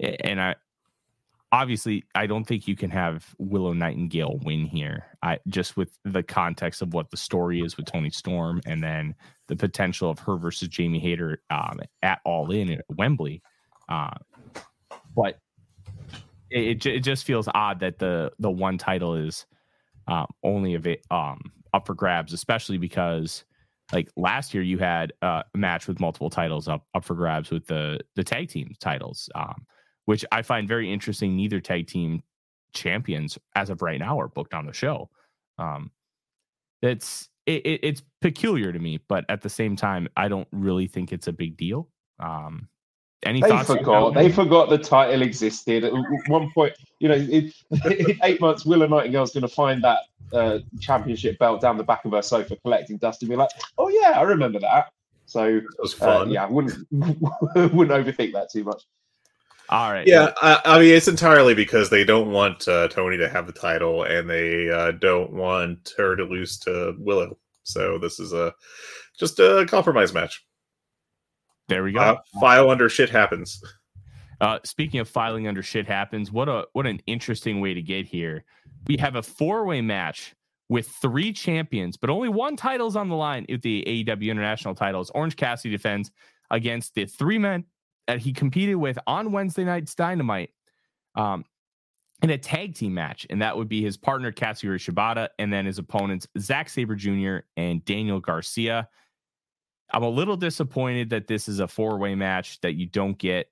and I obviously, I don't think you can have Willow Nightingale win here. I just with the context of what the story is with Toni Storm, and then the potential of her versus Jamie Hayter um, at All In at Wembley. Uh, but it, it just feels odd that the the one title is um, only of it um, up for grabs, especially because like last year you had uh, a match with multiple titles up up for grabs with the the tag team titles. Um, which I find very interesting. Neither tag team champions, as of right now, are booked on the show. Um, it's it, it, it's peculiar to me, but at the same time, I don't really think it's a big deal. Um, any they thoughts? forgot. They forgot the title existed at one point. You know, in, in eight months, Willow Nightingale's going to find that uh, championship belt down the back of her sofa, collecting dust, and be like, "Oh yeah, I remember that." So that was uh, fun. yeah, I wouldn't wouldn't overthink that too much. All right. Yeah, I, I mean it's entirely because they don't want uh, Toni to have the title, and they uh, don't want her to lose to Willow. So this is a just a compromise match. There we go. Uh, file under shit happens. Uh, speaking of filing under shit happens, what a what an interesting way to get here. We have a four way match with three champions, but only one title's on the line with the AEW International titles. Orange Cassidy defends against the three men that he competed with on Wednesday night's Dynamite um, in a tag team match, and that would be his partner Katsuyori Shibata, and then his opponents Zack Sabre Jr. and Daniel Garcia. I'm a little disappointed that this is a four way match that you don't get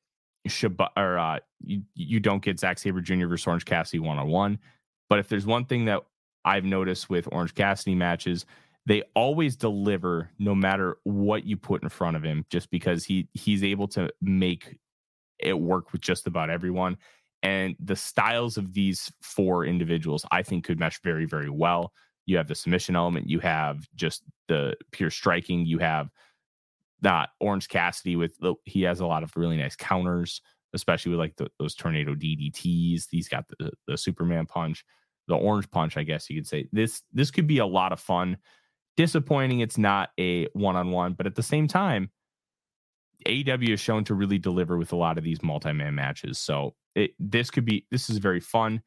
Shibata or uh, you you don't get Zack Sabre Jr. versus Orange Cassidy one on one. But if there's one thing that I've noticed with Orange Cassidy matches, they always deliver no matter what you put in front of him just because he he's able to make it work with just about everyone. And the styles of these four individuals i think could mesh very very well. You have the submission element you have just the pure striking you have that orange cassidy with the, he has a lot of really nice counters especially with like the, those tornado ddts he's got the, the superman punch the orange punch i guess you could say. This this could be a lot of fun disappointing it's not a one-on-one but at the same time AEW is shown to really deliver with a lot of these multi-man matches. So it, this could be this is very fun.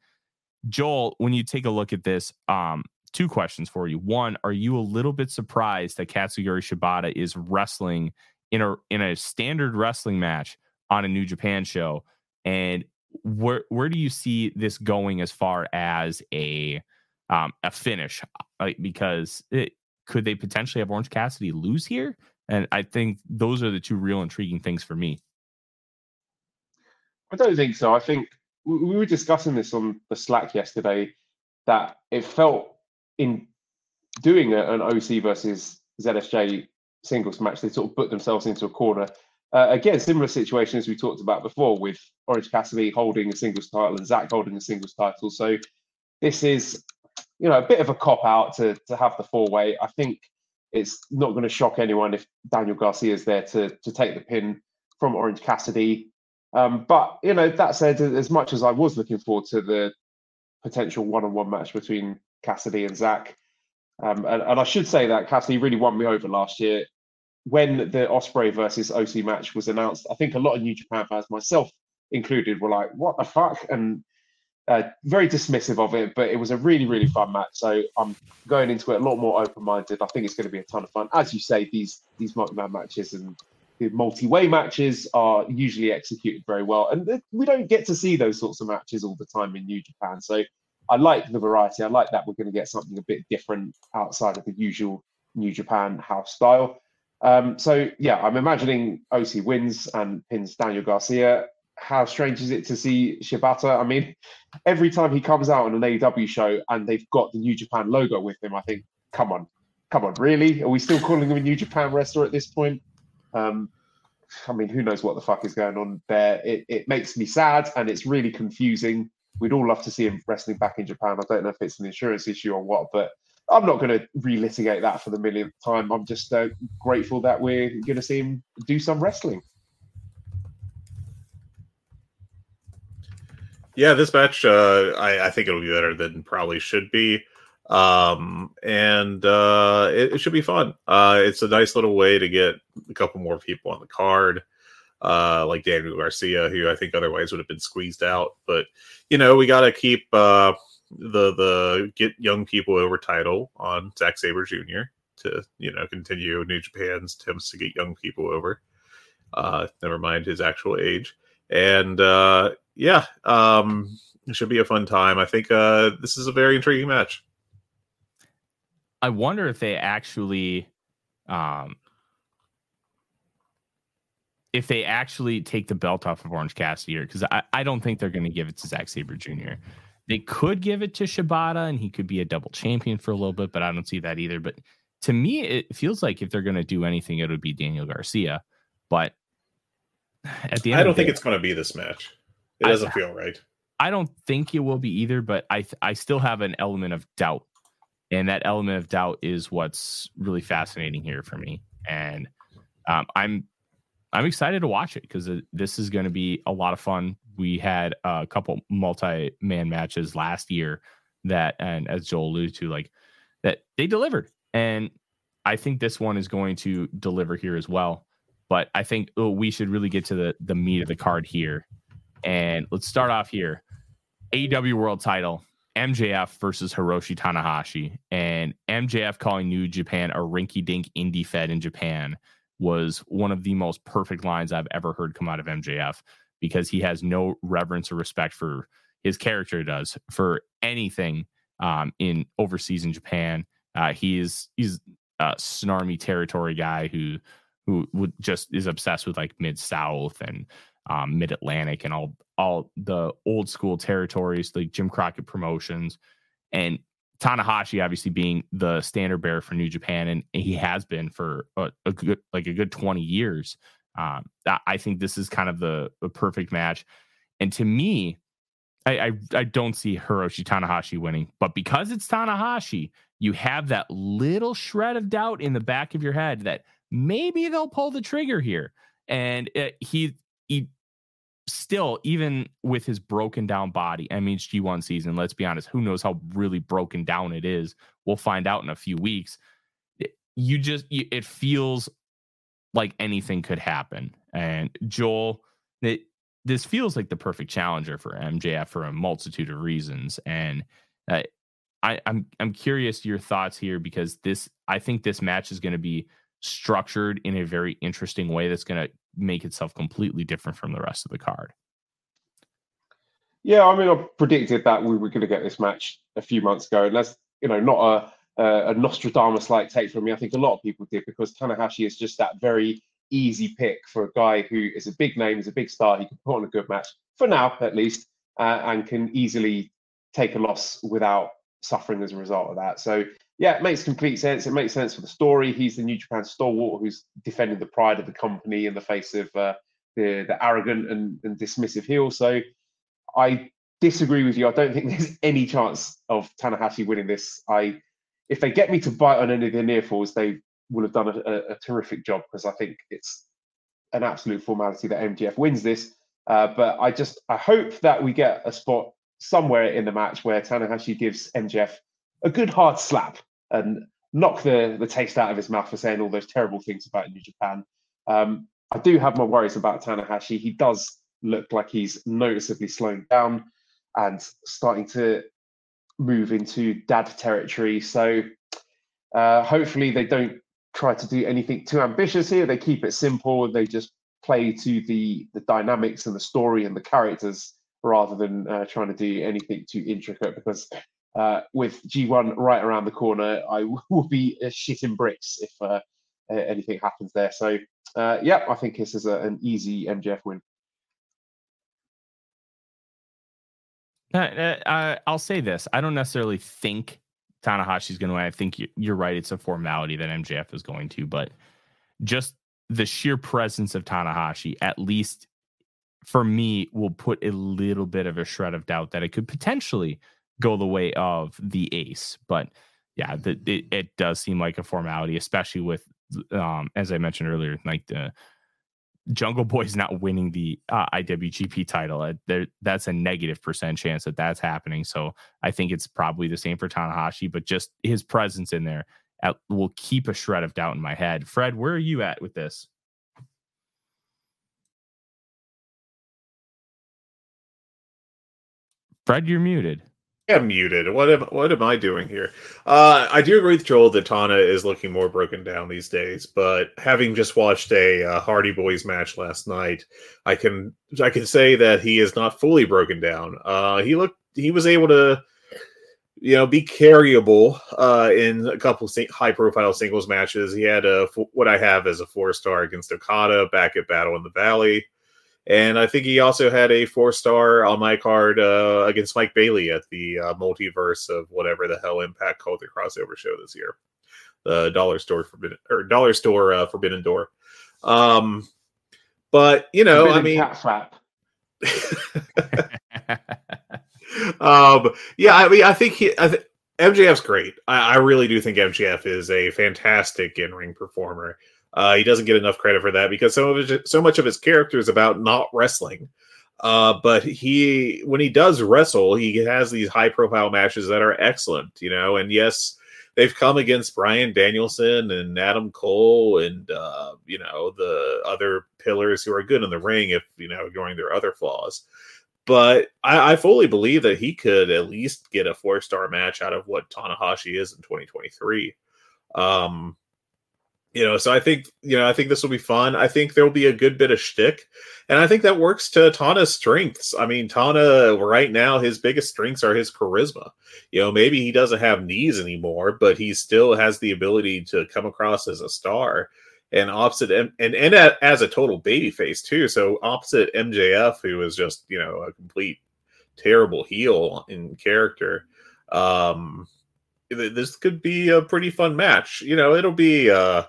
Joel when you take a look at this um two questions for you. One are you a little bit surprised that katsuyori shibata is wrestling in a in a standard wrestling match on a new japan show? And where where do you see this going as far as a um a finish? Like because it, could they potentially have Orange Cassidy lose here? And I think those are the two real intriguing things for me. I don't think so. I think we we were discussing this on the Slack yesterday that it felt in doing an OC versus ZSJ singles match, they sort of put themselves into a corner. Uh, again, similar situation as we talked about before with Orange Cassidy holding a singles title and Zack holding a singles title. So this is, you know, a bit of a cop out to to have the four way. I think it's not going to shock anyone if Daniel Garcia is there to to take the pin from Orange Cassidy. Um, but you know, that said, as much as I was looking forward to the potential one-on-one match between Cassidy and Zack, um, and, and I should say that Cassidy really won me over last year when the Ospreay versus OC match was announced. I think a lot of New Japan fans, myself included, were like, "What the fuck?" and uh, very dismissive of it. But it was a really, really fun match. So I'm going into it a lot more open-minded. I think it's going to be a ton of fun. As you say, these these multi-man matches and the multi-way matches are usually executed very well, and we don't get to see those sorts of matches all the time in New Japan. So I like the variety. I like that we're going to get something a bit different outside of the usual New Japan house style. Um, so yeah, I'm imagining OC wins and pins Daniel Garcia. How strange is it to see Shibata? I mean, every time he comes out on an AEW show and they've got the New Japan logo with him, I think, come on, come on, really? Are we still calling him a New Japan wrestler at this point? Um, I mean, who knows what the fuck is going on there? It, it makes me sad and it's really confusing. We'd all love to see him wrestling back in Japan. I don't know if it's an insurance issue or what, but I'm not going to relitigate that for the millionth time. I'm just uh, grateful that we're going to see him do some wrestling. Yeah, this match, uh, I, I think it'll be better than probably should be. Um, and uh, it, it should be fun. Uh, it's a nice little way to get a couple more people on the card. uh, like Daniel Garcia, who I think otherwise would have been squeezed out. But you know, we got to keep uh, the the get young people over title on Zack Sabre Jr. to you know continue New Japan's attempts to get young people over. Uh, never mind his actual age, and uh, yeah, um, it should be a fun time. I think uh, this is a very intriguing match. I wonder if they actually um, if they actually take the belt off of Orange Cassidy here, because I, I don't think they're going to give it to Zack Sabre Jr. They could give it to Shibata and he could be a double champion for a little bit, but I don't see that either. But to me, it feels like if they're going to do anything, it would be Daniel Garcia. But at the end, I don't think day, it's going to be this match. It doesn't feel right. I don't think it will be either, but I I still have an element of doubt, and that element of doubt is what's really fascinating here for me. And um, I'm I'm excited to watch it because this is going to be a lot of fun. We had a couple multi man matches last year that, and as Joel alluded to, like that they delivered. And I think this one is going to deliver here as well. But I think oh, we should really get to the, the meat of the card here. And let's start off here AEW World title, MJF versus Hiroshi Tanahashi. And MJF calling New Japan a rinky dink indie fed in Japan was one of the most perfect lines I've ever heard come out of MJF because he has no reverence or respect for his character does for anything um, in overseas in Japan. Uh, he is he's a snarmy territory guy who who would just is obsessed with like mid South and um, mid Atlantic and all all the old school territories like Jim Crockett promotions. And Tanahashi obviously being the standard bearer for New Japan, and he has been for a, a good like a good twenty years. Um, I think this is kind of the, the perfect match, and to me, I, I, I don't see Hiroshi Tanahashi winning, but because it's Tanahashi, you have that little shred of doubt in the back of your head that maybe they'll pull the trigger here, and it, he he still, even with his broken down body, mean, G1 season, let's be honest, who knows how really broken down it is? We'll find out in a few weeks. Eh, you just, it feels like anything could happen. And Joel, it, this feels like the perfect challenger for MJF for a multitude of reasons. And uh, I, I'm I'm curious your thoughts here because this I think this match is going to be structured in a very interesting way that's going to make itself completely different from the rest of the card. Yeah, I mean, I predicted that we were going to get this match a few months ago, and that's you know not a a, a Nostradamus-like take from me. I think a lot of people did because Tanahashi is just that very easy pick for a guy who is a big name, is a big star. He can put on a good match for now, at least, uh, and can easily take a loss without suffering as a result of that. So yeah, it makes complete sense. It makes sense for the story. He's the New Japan stalwart who's defending the pride of the company in the face of uh, the the arrogant and, and dismissive heel. So I disagree with you. I don't think there's any chance of Tanahashi winning this. I if they get me to bite on any of the near falls, they will have done a, a, a terrific job because I think it's an absolute formality that MJF wins this. Uh, but I just I hope that we get a spot somewhere in the match where Tanahashi gives MJF a good hard slap and knock the, the taste out of his mouth for saying all those terrible things about New Japan. Um, I do have my worries about Tanahashi. He does look like he's noticeably slowing down and starting to move into dad territory. So uh, hopefully they don't try to do anything too ambitious here. They keep it simple. They just play to the the dynamics and the story and the characters rather than uh, trying to do anything too intricate because uh, with G1 right around the corner, I will be shitting bricks if uh, anything happens there. So, uh, yeah, I think this is a, an easy MJF win. Uh, uh, I'll say this: I don't necessarily think Tanahashi's going to win. I think you're right; it's a formality that MJF is going to, but just the sheer presence of Tanahashi, at least for me, will put a little bit of a shred of doubt that it could potentially go the way of the ace. But yeah, the, it, it does seem like a formality, especially with, um, as I mentioned earlier, like the Jungle Boy's not winning the uh, IWGP title. Uh, there, that's a negative percent chance that that's happening. So I think it's probably the same for Tanahashi, but just his presence in there at, will keep a shred of doubt in my head. Fred, where are you at with this? Fred, you're muted. I'm muted. What am what am I doing here? Uh, I do agree with Joel that Tana is looking more broken down these days. But having just watched a uh, Hardy Boys match last night, I can I can say that he is not fully broken down. Uh, he looked he was able to you know be carryable uh, in a couple high profile singles matches. He had a what I have as a four star against Okada back at Battle in the Valley. And I think he also had a four star on my card uh, against Mike Bailey at the uh, multiverse of whatever the hell Impact called the crossover show this year, the Dollar Store Forbidden or Dollar Store uh, Forbidden Door. Um, but you know, I mean, cat flap. um, yeah, I mean, I think he, I th- MJF's great. I, I really do think MJF is a fantastic in ring performer. Uh, he doesn't get enough credit for that because so of his, so much of his character is about not wrestling. Uh, but he, when he does wrestle, he has these high profile matches that are excellent, you know. And yes, they've come against Bryan Danielson and Adam Cole and uh, you know the other pillars who are good in the ring, if you know ignoring their other flaws. But I, I fully believe that he could at least get a four star match out of what Tanahashi is in 2023. Um, you know, so I think you know, I think this will be fun. I think there will be a good bit of shtick, and I think that works to Tana's strengths. I mean, Tana right now, his biggest strengths are his charisma. You know, maybe he doesn't have knees anymore, but he still has the ability to come across as a star. And opposite, and and, and as a total baby face too. So opposite MJF, who is just you know a complete terrible heel in character. Um, this could be a pretty fun match. You know, it'll be uh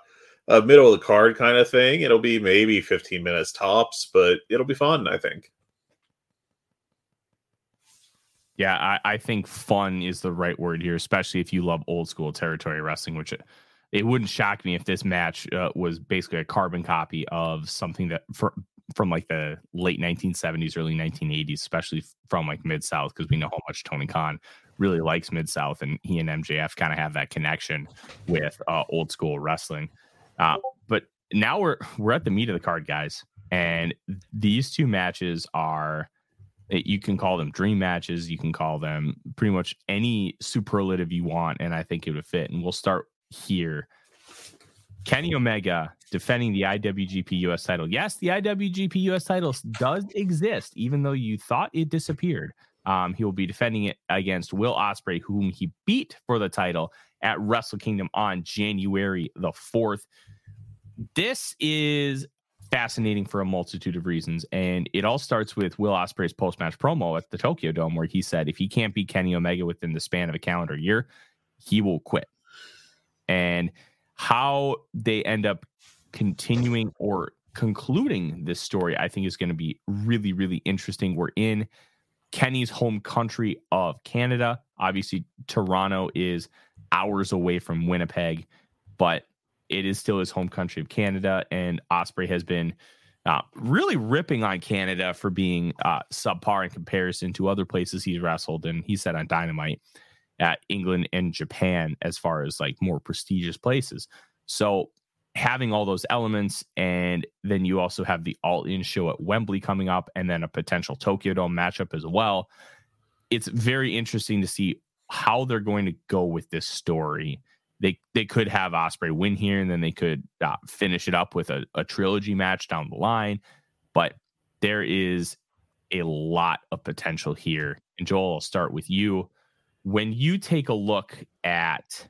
a middle of the card kind of thing. It'll be maybe 15 minutes tops, but it'll be fun, I think. Yeah, I, I think fun is the right word here, especially if you love old school territory wrestling, which it, it wouldn't shock me if this match uh, was basically a carbon copy of something that for, from like the late 1970s, early 1980s, especially from like Mid South, because we know how much Tony Khan really likes Mid South, and he and MJF kind of have that connection with uh, old school wrestling. Uh, but now we're we're at the meat of the card, guys, and these two matches are eh, you can call them dream matches, you can call them pretty much any superlative you want, and I think it would fit. And we'll start here. Kenny Omega defending the IWGP US title. Yes, the IWGP US title does exist, even though you thought it disappeared. Um, he will be defending it against Will Ospreay, whom he beat for the title at Wrestle Kingdom on January the 4th. This is fascinating for a multitude of reasons. And it all starts with Will Ospreay's post match promo at the Tokyo Dome, where he said if he can't beat Kenny Omega within the span of a calendar year, he will quit. And how they end up continuing or concluding this story, I think is going to be really, really interesting. We're in Kenny's home country of Canada. Obviously, Toronto is hours away from Winnipeg, but it is still his home country of Canada. And Ospreay has been uh, really ripping on Canada for being uh, subpar in comparison to other places he's wrestled. And he said on Dynamite at England and Japan as far as like more prestigious places. So having all those elements, and then you also have the all in show at Wembley coming up, and then a potential Tokyo Dome matchup as well. It's very interesting to see how they're going to go with this story. They they could have Ospreay win here, and then they could uh, finish it up with a, a trilogy match down the line. But there is a lot of potential here. And Joel, I'll start with you. When you take a look at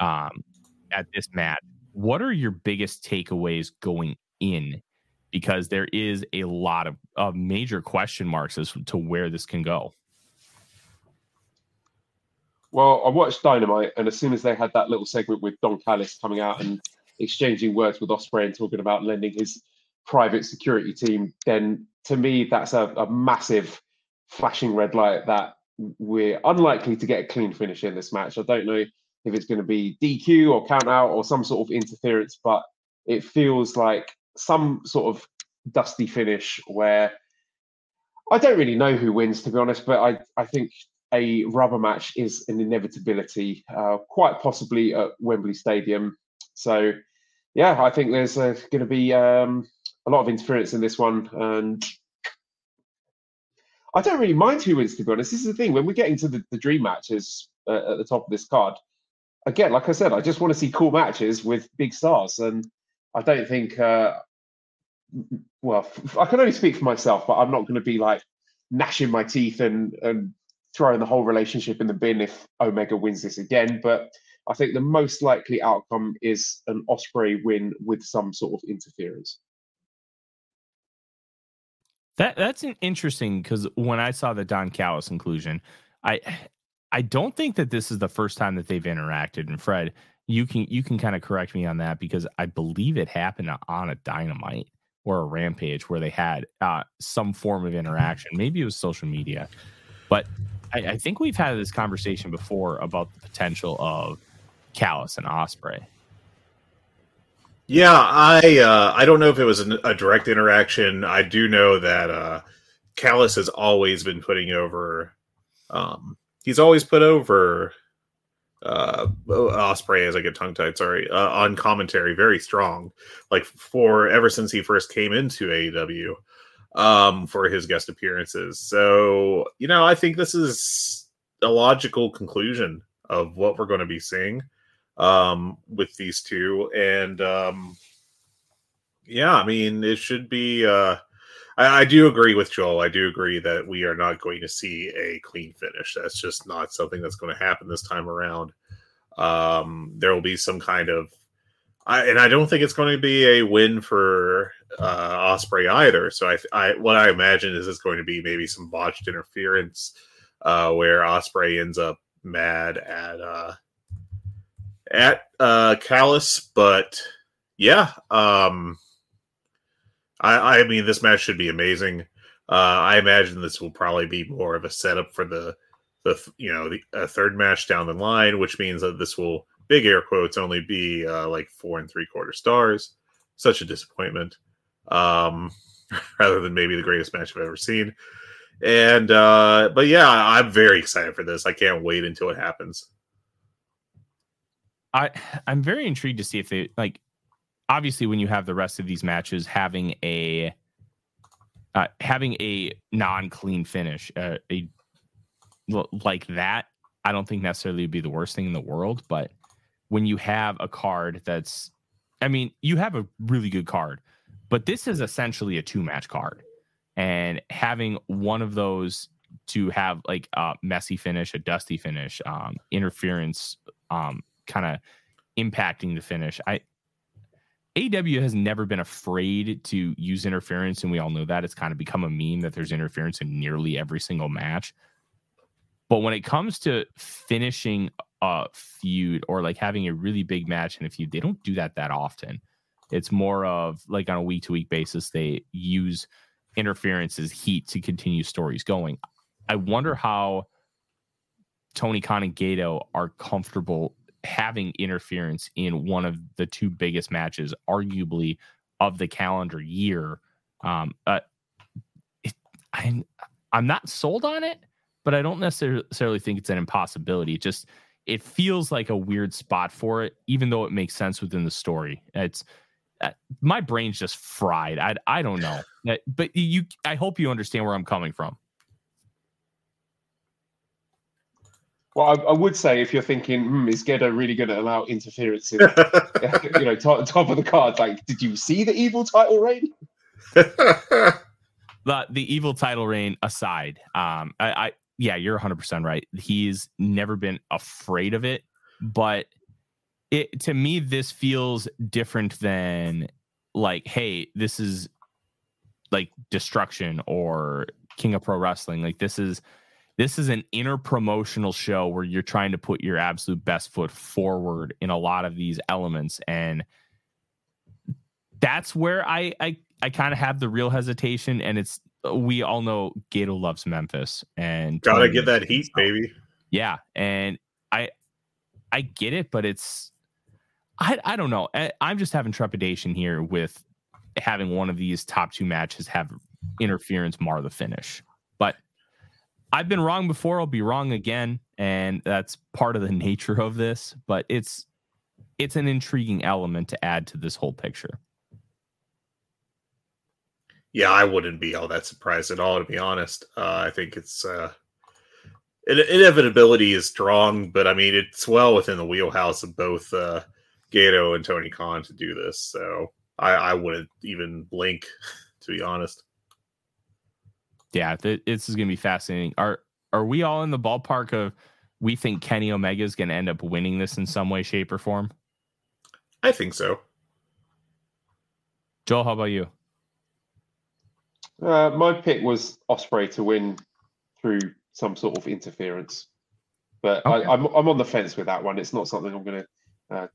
um, at this match, what are your biggest takeaways going in? Because there is a lot of, of major question marks as to where this can go. Well, I watched Dynamite, and as soon as they had that little segment with Don Callis coming out and exchanging words with Ospreay and talking about lending his private security team, then to me that's a, a massive flashing red light that we're unlikely to get a clean finish in this match. I don't know if it's going to be DQ or count out or some sort of interference, but it feels like some sort of dusty finish where I don't really know who wins, to be honest, but I, I think a rubber match is an inevitability, uh, quite possibly at Wembley Stadium. So, yeah, I think there's uh, going to be um, a lot of interference in this one, and I don't really mind who wins, to be honest. This is the thing when we're getting to the, the dream matches uh, at the top of this card. Again, like I said, I just want to see cool matches with big stars, and I don't think. Uh, well, I can only speak for myself, but I'm not going to be like gnashing my teeth and and throwing the whole relationship in the bin if Omega wins this again. But I think the most likely outcome is an Ospreay win with some sort of interference. That that's an interesting because when I saw the Don Callis inclusion, I I don't think that this is the first time that they've interacted. And Fred, you can you can kind of correct me on that because I believe it happened on a Dynamite or a Rampage where they had uh, some form of interaction. Maybe it was social media, but I, I think we've had this conversation before about the potential of Callis and Ospreay. Yeah, I uh, I don't know if it was a direct interaction. I do know that uh, Callis has always been putting over. Um, he's always put over uh, Ospreay as I get tongue tied. Sorry, uh, on commentary, very strong. Like for ever since he first came into AEW, um, for his guest appearances. So you know, I think this is a logical conclusion of what we're going to be seeing um, with these two. And um, yeah, I mean, it should be. Uh, I, I, do agree with Joel. I do agree that we are not going to see a clean finish. That's just not something that's going to happen this time around. Um, there will be some kind of. I, and I don't think it's going to be a win for uh, Ospreay either. So I, I, what I imagine is it's going to be maybe some botched interference uh, where Ospreay ends up mad at uh, at uh Callis, but yeah, um I I mean this match should be amazing. Uh I imagine this will probably be more of a setup for the the you know the a third match down the line, which means that this will big air quotes only be uh, like four and three quarter stars. Such a disappointment. Um rather than maybe the greatest match I've ever seen. And uh but yeah, I'm very excited for this. I can't wait until it happens. I I'm very intrigued to see if they like obviously when you have the rest of these matches having a uh, having a non-clean finish uh, a like that I don't think necessarily would be the worst thing in the world but when you have a card that's I mean you have a really good card but this is essentially a two match card and having one of those to have like a messy finish a dusty finish um interference um kind of impacting the finish. I AEW has never been afraid to use interference, and we all know that it's kind of become a meme that there's interference in nearly every single match. But when it comes to finishing a feud or like having a really big match in a feud, they don't do that that often. It's more of like on a week to week basis, they use interference as heat to continue stories going. I wonder how Tony Khan and Gedo are comfortable having interference in one of the two biggest matches, arguably of the calendar year. Um, uh, it, I'm I'm not sold on it, but I don't necessarily think it's an impossibility. It just it feels like a weird spot for it, even though it makes sense within the story. It's uh, my brain's just fried. I I don't know, but you. I hope you understand where I'm coming from. Well, I, I, would say if you're thinking, hmm, is Gedo really going to allow interference in, you know, top, top of the cards? Like, did you see the evil title reign? the the evil title reign aside, um, I, I yeah, you're 100 percent right. He's never been afraid of it, but it to me this feels different than like, hey, this is like destruction or King of Pro Wrestling. Like this is this is an inner promotional show where you're trying to put your absolute best foot forward in a lot of these elements and that's where i i, I kind of have the real hesitation and it's we all know Gedo loves Memphis and gotta get that heat, baby. Yeah, and I I get it, but it's I I don't know. I, I'm just having trepidation here with having one of these top two matches have interference mar the finish. But I've been wrong before. I'll be wrong again, and that's part of the nature of this. But it's it's an intriguing element to add to this whole picture. yeah, I wouldn't be all that surprised at all, to be honest. Uh, I think it's uh, inevitability is strong, but I mean, it's well within the wheelhouse of both uh, Gedo and Tony Khan to do this. So I, I wouldn't even blink, to be honest. Yeah, th- this is going to be fascinating. Are are we all in the ballpark of we think Kenny Omega is going to end up winning this in some way, shape, or form? I think so. Joel, how about you? Uh, my pick was Ospreay to win through some sort of interference, but okay. I, am I'm, I'm on the fence with that one. It's not something I'm going to uh,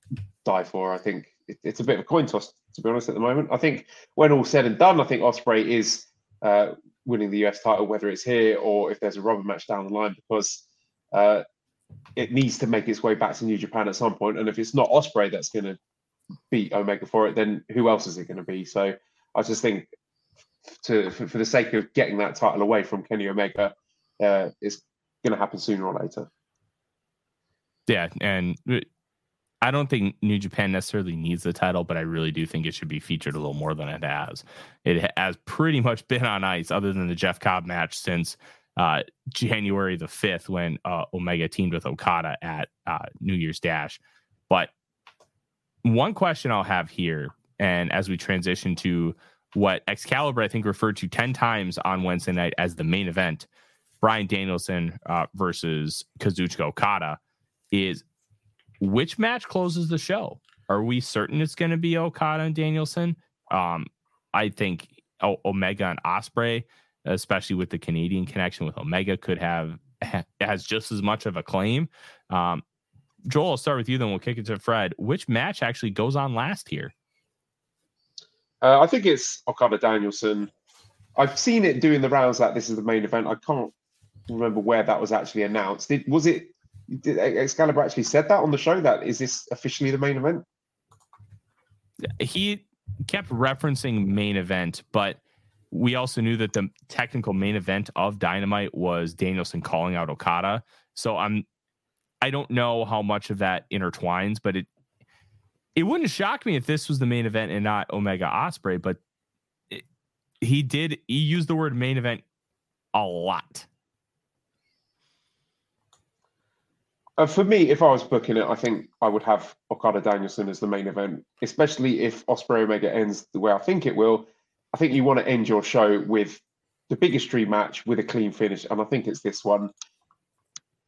die for. I think it, it's a bit of a coin toss, to be honest. At the moment, I think when all said and done, I think Ospreay is uh, winning the US title, whether it's here or if there's a rubber match down the line, because uh, it needs to make its way back to New Japan at some point. And if it's not Ospreay that's going to beat Omega for it, then who else is it going to be? So I just think to for, for, the sake of getting that title away from Kenny Omega, uh, it's going to happen sooner or later. Yeah, and I don't think New Japan necessarily needs the title, but I really do think it should be featured a little more than it has. It has pretty much been on ice, other than the Jeff Cobb match, since uh, January the fifth when uh, Omega teamed with Okada at uh, New Year's Dash. But one question I'll have here, and as we transition to what Excalibur, I think, referred to 10 times on Wednesday night as the main event, Bryan Danielson uh, versus Kazuchika Okada, is which match closes the show? Are we certain it's going to be Okada and Danielson? Um, I think o- Omega and Ospreay, especially with the Canadian connection with Omega, could have has just as much of a claim. Um, Joel, I'll start with you, then we'll kick it to Fred. Which match actually goes on last here? Uh, I think it's Okada Danielson. I've seen it doing the rounds that this is the main event. I can't remember where that was actually announced. Did, was it? Did uh, Excalibur actually said that on the show? That is this officially the main event? He kept referencing main event, but we also knew that the technical main event of Dynamite was Danielson calling out Okada. So I'm I don't know how much of that intertwines, but it it wouldn't shock me if this was the main event and not Omega Ospreay, but it, he did he used the word main event a lot. Uh, for me, if I was booking it, I think I would have Okada Danielson as the main event, especially if Ospreay Omega ends the way I think it will. I think you want to end your show with the biggest dream match with a clean finish, and I think it's this one.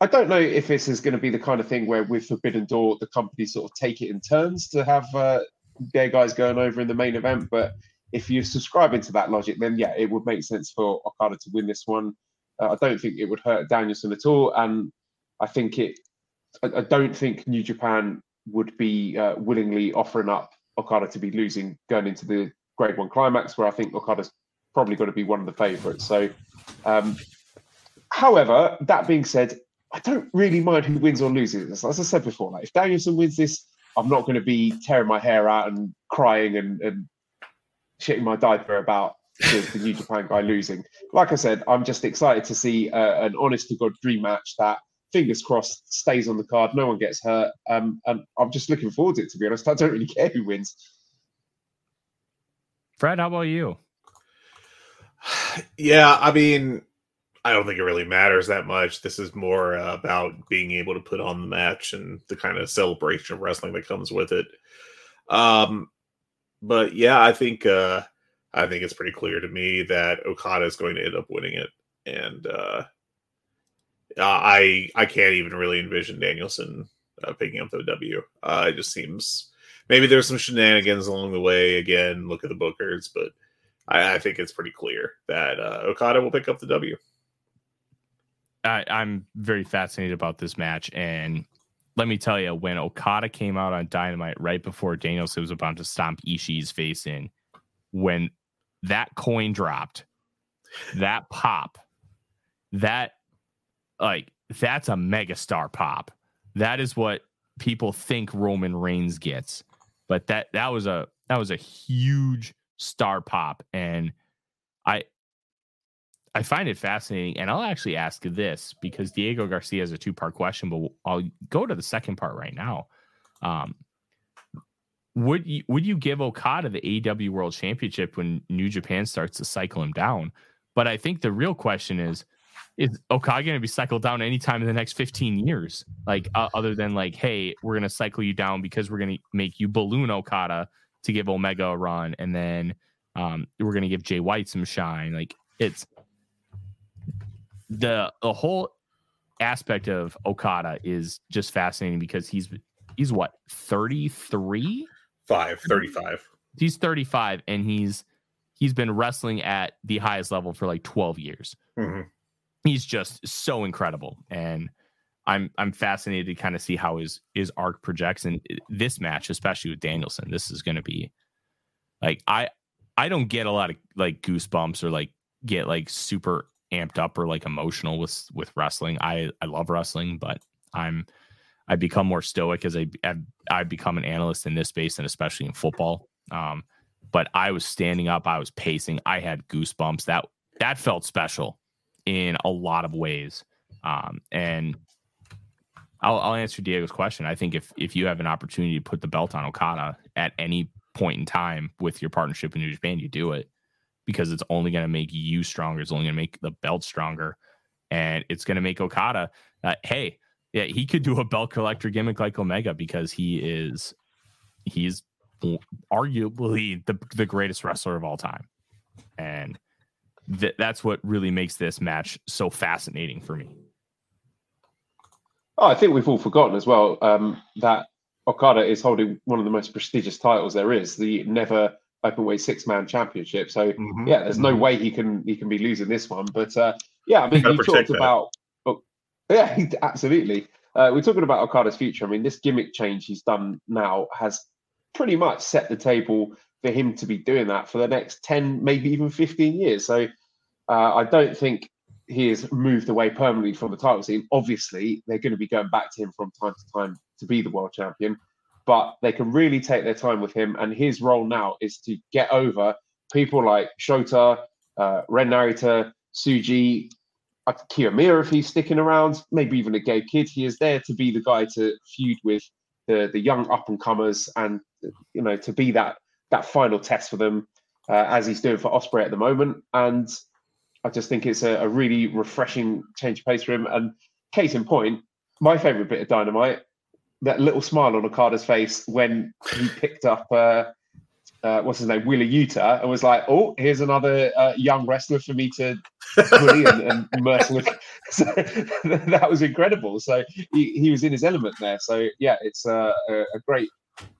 I don't know if this is going to be the kind of thing where with Forbidden Door, the company sort of take it in turns to have uh, their guys going over in the main event. But if you're subscribing to that logic, then yeah, it would make sense for Okada to win this one. Uh, I don't think it would hurt Danielson at all, and I think it. I, I don't think New Japan would be uh, willingly offering up Okada to be losing going into the G1 climax, where I think Okada's probably going to be one of the favourites. So, um, however, that being said, I don't really mind who wins or loses. As I said before, like if Danielson wins this, I'm not going to be tearing my hair out and crying and, and shitting my diaper about the, the New Japan guy losing. Like I said, I'm just excited to see uh, an honest to god dream match that, fingers crossed, stays on the card. No one gets hurt, um, and I'm just looking forward to it. To be honest, I don't really care who wins. Fred, how about you? Yeah, I mean, I don't think it really matters that much. This is more uh, about being able to put on the match and the kind of celebration of wrestling that comes with it. Um, but yeah, I think uh, I think it's pretty clear to me that Okada is going to end up winning it, and uh, I I can't even really envision Danielson uh, picking up the W. Uh, it just seems maybe there's some shenanigans along the way. Again, look at the bookers, but I, I think it's pretty clear that uh, Okada will pick up the W. I, I'm very fascinated about this match. And let me tell you, when Okada came out on Dynamite right before Danielson was about to stomp Ishii's face in, when that coin dropped, that pop, that like that's a megastar pop. That is what people think Roman Reigns gets. But that that was a that was a huge star pop. And I I find it fascinating, and I'll actually ask this because Diego Garcia has a two part question, but I'll go to the second part right now. Um, would you would you give Okada the AEW World Championship when New Japan starts to cycle him down? But I think the real question is is Okada going to be cycled down anytime in the next 15 years? Like, uh, other than like, hey, we're going to cycle you down because we're going to make you balloon Okada to give Omega a run, and then um, we're going to give Jay White some shine. Like, it's the the whole aspect of Okada is just fascinating because he's he's what 33 5 35 he's 35 and he's he's been wrestling at the highest level for like 12 years mm-hmm. He's just so incredible and i'm i'm fascinated to kind of see how his his arc projects and this match especially with danielson this is going to be like i i don't get a lot of like goosebumps or like get like super amped up or like emotional with with wrestling i i love wrestling but i'm I become more stoic as I I become an analyst in this space and especially in football. Um, but I was standing up, I was pacing, I had goosebumps. That that felt special in a lot of ways. Um, and I'll, I'll answer Diego's question. I think if if you have an opportunity to put the belt on Okada at any point in time with your partnership in New Japan, you do it because it's only going to make you stronger. It's only going to make the belt stronger, and it's going to make Okada. Uh, hey, yeah, he could do a belt collector gimmick like Omega because he is he's arguably the the greatest wrestler of all time, and th- that's what really makes this match so fascinating for me. Oh, I think we've all forgotten as well um, that Okada is holding one of the most prestigious titles there is, the never openweight six man championship. So mm-hmm. yeah, there's no mm-hmm. way he can he can be losing this one. But uh, yeah, I mean, you talked that. about yeah, absolutely. Uh, we're talking about Okada's future. I mean, this gimmick change he's done now has pretty much set the table for him to be doing that for the next 10, maybe even 15 years. So uh, I don't think he has moved away permanently from the title scene. Obviously, they're going to be going back to him from time to time to be the world champion, but they can really take their time with him. And his role now is to get over people like Shota, uh, Ren Narita, Tsuji, Kiyomiya if he's sticking around, maybe even a Gabe Kidd. He is there to be the guy to feud with the the young up and comers, and you know to be that that final test for them, uh, as he's doing for Ospreay at the moment. And I just think it's a, a really refreshing change of pace for him. And case in point, my favorite bit of Dynamite, that little smile on Okada's face when he picked up. Uh, uh, what's his name, Wheeler Yuta, and was like, "Oh, here's another uh, young wrestler for me to bully and, and. So that was incredible. So he, he was in his element there. So yeah, it's uh, a, a great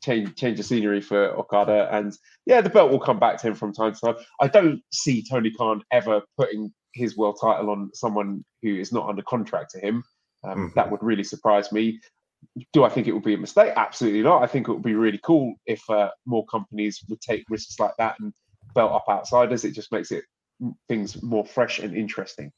change change of scenery for Okada, and yeah, the belt will come back to him from time to time. I don't see Tony Khan ever putting his world title on someone who is not under contract to him. Um, mm. That would really surprise me do I think it would be a mistake? Absolutely not. I think it would be really cool if uh, more companies would take risks like that and belt up outsiders. It just makes it things more fresh and interesting.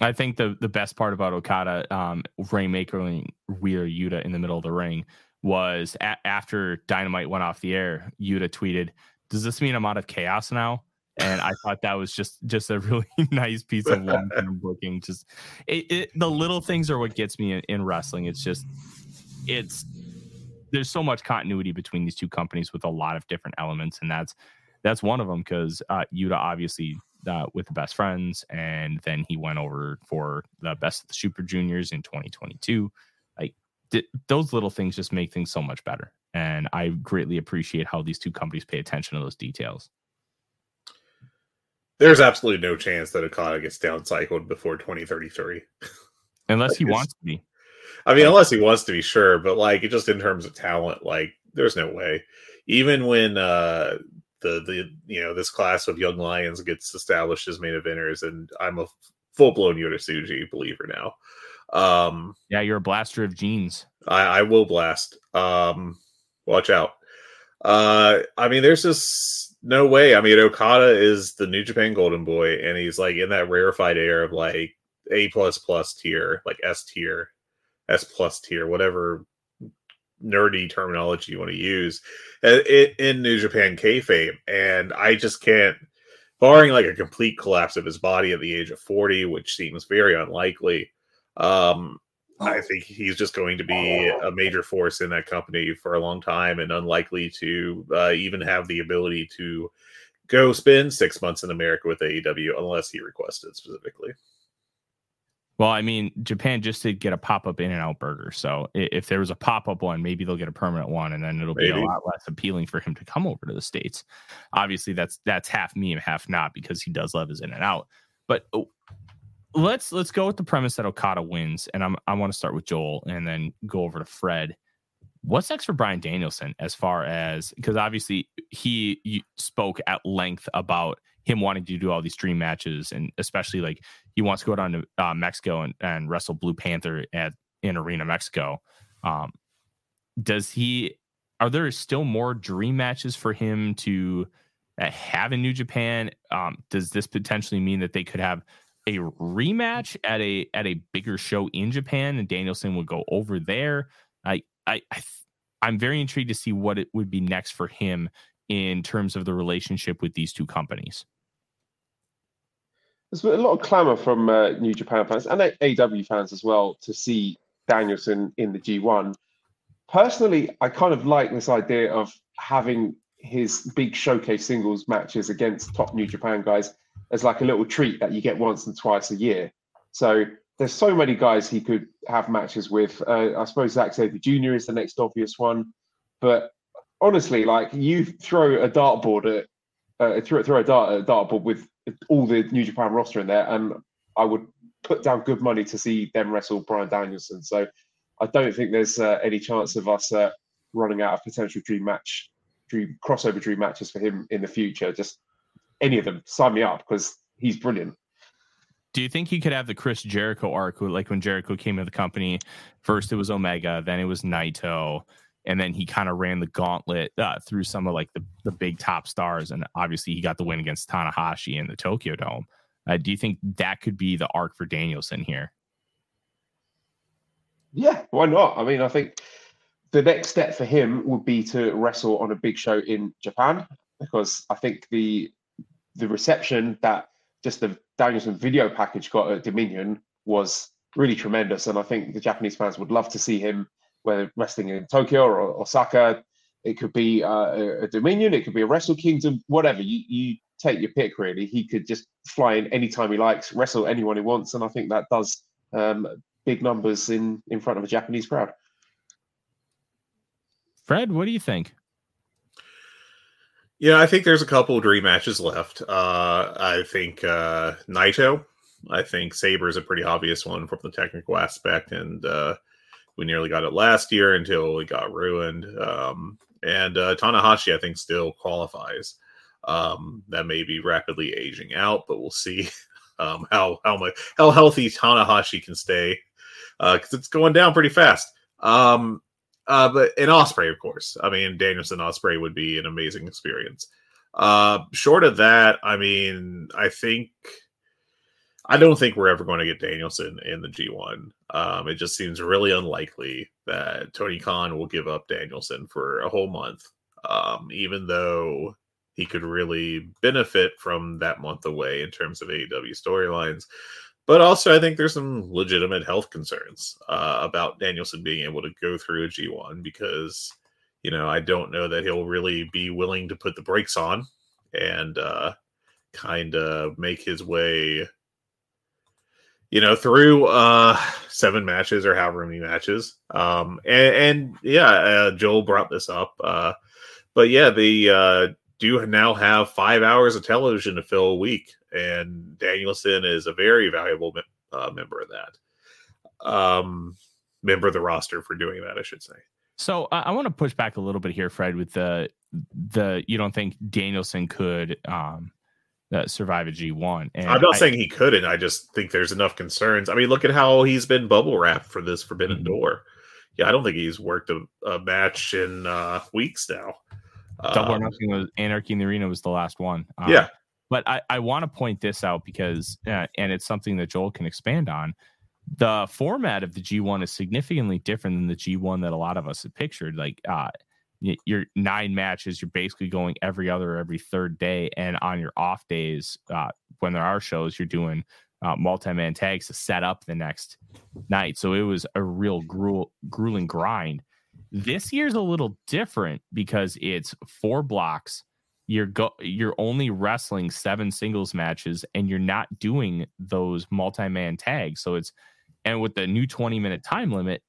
I think the the best part about Okada, um, Rainmaker and Wheeler Yuta in the middle of the ring was a- after Dynamite went off the air. Yuta tweeted, "Does this mean I'm out of chaos now?" and I thought that was just just a really nice piece of long term booking. Just it, it, the little things are what gets me in, in, wrestling. It's just it's there's so much continuity between these two companies with a lot of different elements, and that's that's one of them because uh, Yuta obviously uh, with the best friends, and then he went over for the best of the Super Juniors in 2022. Like th- those little things just make things so much better, and I greatly appreciate how these two companies pay attention to those details there's absolutely no chance that Okada gets downcycled before 2033. Unless he wants to be. I mean, unless he wants to be sure, but like just in terms of talent, like there's no way. Even when uh the the you know this class of young lions gets established as main eventers, and I'm a full blown Yota Tsuji believer now. Um Yeah, you're a blaster of genes. I, I will blast. Um watch out. Uh I mean there's just no way. I mean, Okada is the New Japan Golden Boy, and he's like in that rarefied air of like A plus plus tier, like S tier, S plus tier, whatever nerdy terminology you want to use in New Japan kayfabe. And I just can't, barring like a complete collapse of his body at the age of 40, which seems very unlikely. Um, I think he's just going to be a major force in that company for a long time and unlikely to uh, even have the ability to go spend six months in America with AEW unless he requested specifically. Well, I mean, Japan just did get a pop up In and Out burger. So if there was a pop up one, maybe they'll get a permanent one, and then it'll maybe. be a lot less appealing for him to come over to the states. Obviously, that's that's half me and half not because he does love his In and Out. But oh, let's let's go with the premise that Okada wins, and I'm I want to start with Joel and then go over to Fred. What's next for Bryan Danielson as far as because obviously he spoke at length about him wanting to do all these dream matches and especially like he wants to go down to uh, Mexico and, and wrestle Blue Panther at in Arena Mexico. Um, does he? Are there still more dream matches for him to uh, have in New Japan? Um, does this potentially mean that they could have a rematch at a at a bigger show in Japan and Danielson would go over there? I I, I I'm very intrigued to see what it would be next for him in terms of the relationship with these two companies. There's been a lot of clamour from uh, New Japan fans and AEW fans as well to see Danielson in the G1. Personally, I kind of like this idea of having his big showcase singles matches against top New Japan guys as like a little treat that you get once and twice a year. So there's so many guys he could have matches with. Uh, I suppose Zack Sabre Jr. is the next obvious one, but honestly, like you throw a dartboard at uh, throw, throw a dart a dartboard with all the New Japan roster in there, and I would put down good money to see them wrestle Bryan Danielson. So I don't think there's uh, any chance of us uh, running out of potential dream match, dream crossover dream matches for him in the future. Just any of them, sign me up because he's brilliant. Do you think he could have the Chris Jericho arc, like when Jericho came to the company? First it was Omega, then it was Naito, and then he kind of ran the gauntlet uh, through some of like the, the big top stars, and obviously he got the win against Tanahashi in the Tokyo Dome. Uh, do you think that could be the arc for Danielson here? Yeah, why not? I mean, I think the next step for him would be to wrestle on a big show in Japan because I think the the reception that just the Danielson video package got at Dominion was really tremendous, and I think the Japanese fans would love to see him whether wrestling in Tokyo or Osaka. It could be uh, a Dominion, it could be a Wrestle Kingdom, whatever. You, you take your pick, really. He could just fly in anytime he likes, wrestle anyone he wants. And I think that does um, big numbers in, in front of a Japanese crowd. Fred, what do you think? Yeah, I think there's a couple of dream matches left. Uh, I think uh, Naito. I think Sabre is a pretty obvious one from the technical aspect, and uh, we nearly got it last year until it got ruined. Um, and uh, Tanahashi, I think, still qualifies. Um, that may be rapidly aging out, but we'll see um, how how much how healthy Tanahashi can stay because uh, it's going down pretty fast. Um, uh, but in Ospreay, of course, I mean Danielson Ospreay would be an amazing experience. Uh, short of that, I mean, I think I don't think we're ever going to get Danielson in the G1. Um, it just seems really unlikely that Tony Khan will give up Danielson for a whole month, um, even though he could really benefit from that month away in terms of AEW storylines. But also, I think there's some legitimate health concerns uh, about Danielson being able to go through a G1 because, you know, I don't know that he'll really be willing to put the brakes on and uh, kind of make his way you know, through uh seven matches or however many matches. Um and, and yeah, uh, Joel brought this up. Uh but yeah, they uh do now have five hours of television to fill a week, and Danielson is a very valuable uh, member of that. Um member of the roster for doing that, I should say. So I, I want to push back a little bit here, Fred, with the the you don't think Danielson could um uh, survive a G1. And I'm not I, saying he couldn't. I just think there's enough concerns. I mean, look at how he's been bubble wrapped for this Forbidden mm-hmm. Door. Yeah, I don't think he's worked a, a match in uh, weeks now. Double um, or Nothing was Anarchy in the Arena was the last one. Um, yeah. But I, I want to point this out because, uh, and it's something that Joel can expand on. The format of the G1 is significantly different than the G1 that a lot of us have pictured. Like, uh, your nine matches you're basically going every other every third day and on your off days uh, when there are shows you're doing uh, multi-man tags to set up the next night. So it was a real gruel, grueling grind. This year's a little different because it's four blocks. You're go you're only wrestling seven singles matches and you're not doing those multi-man tags. So it's and with the new 20 minute time limit,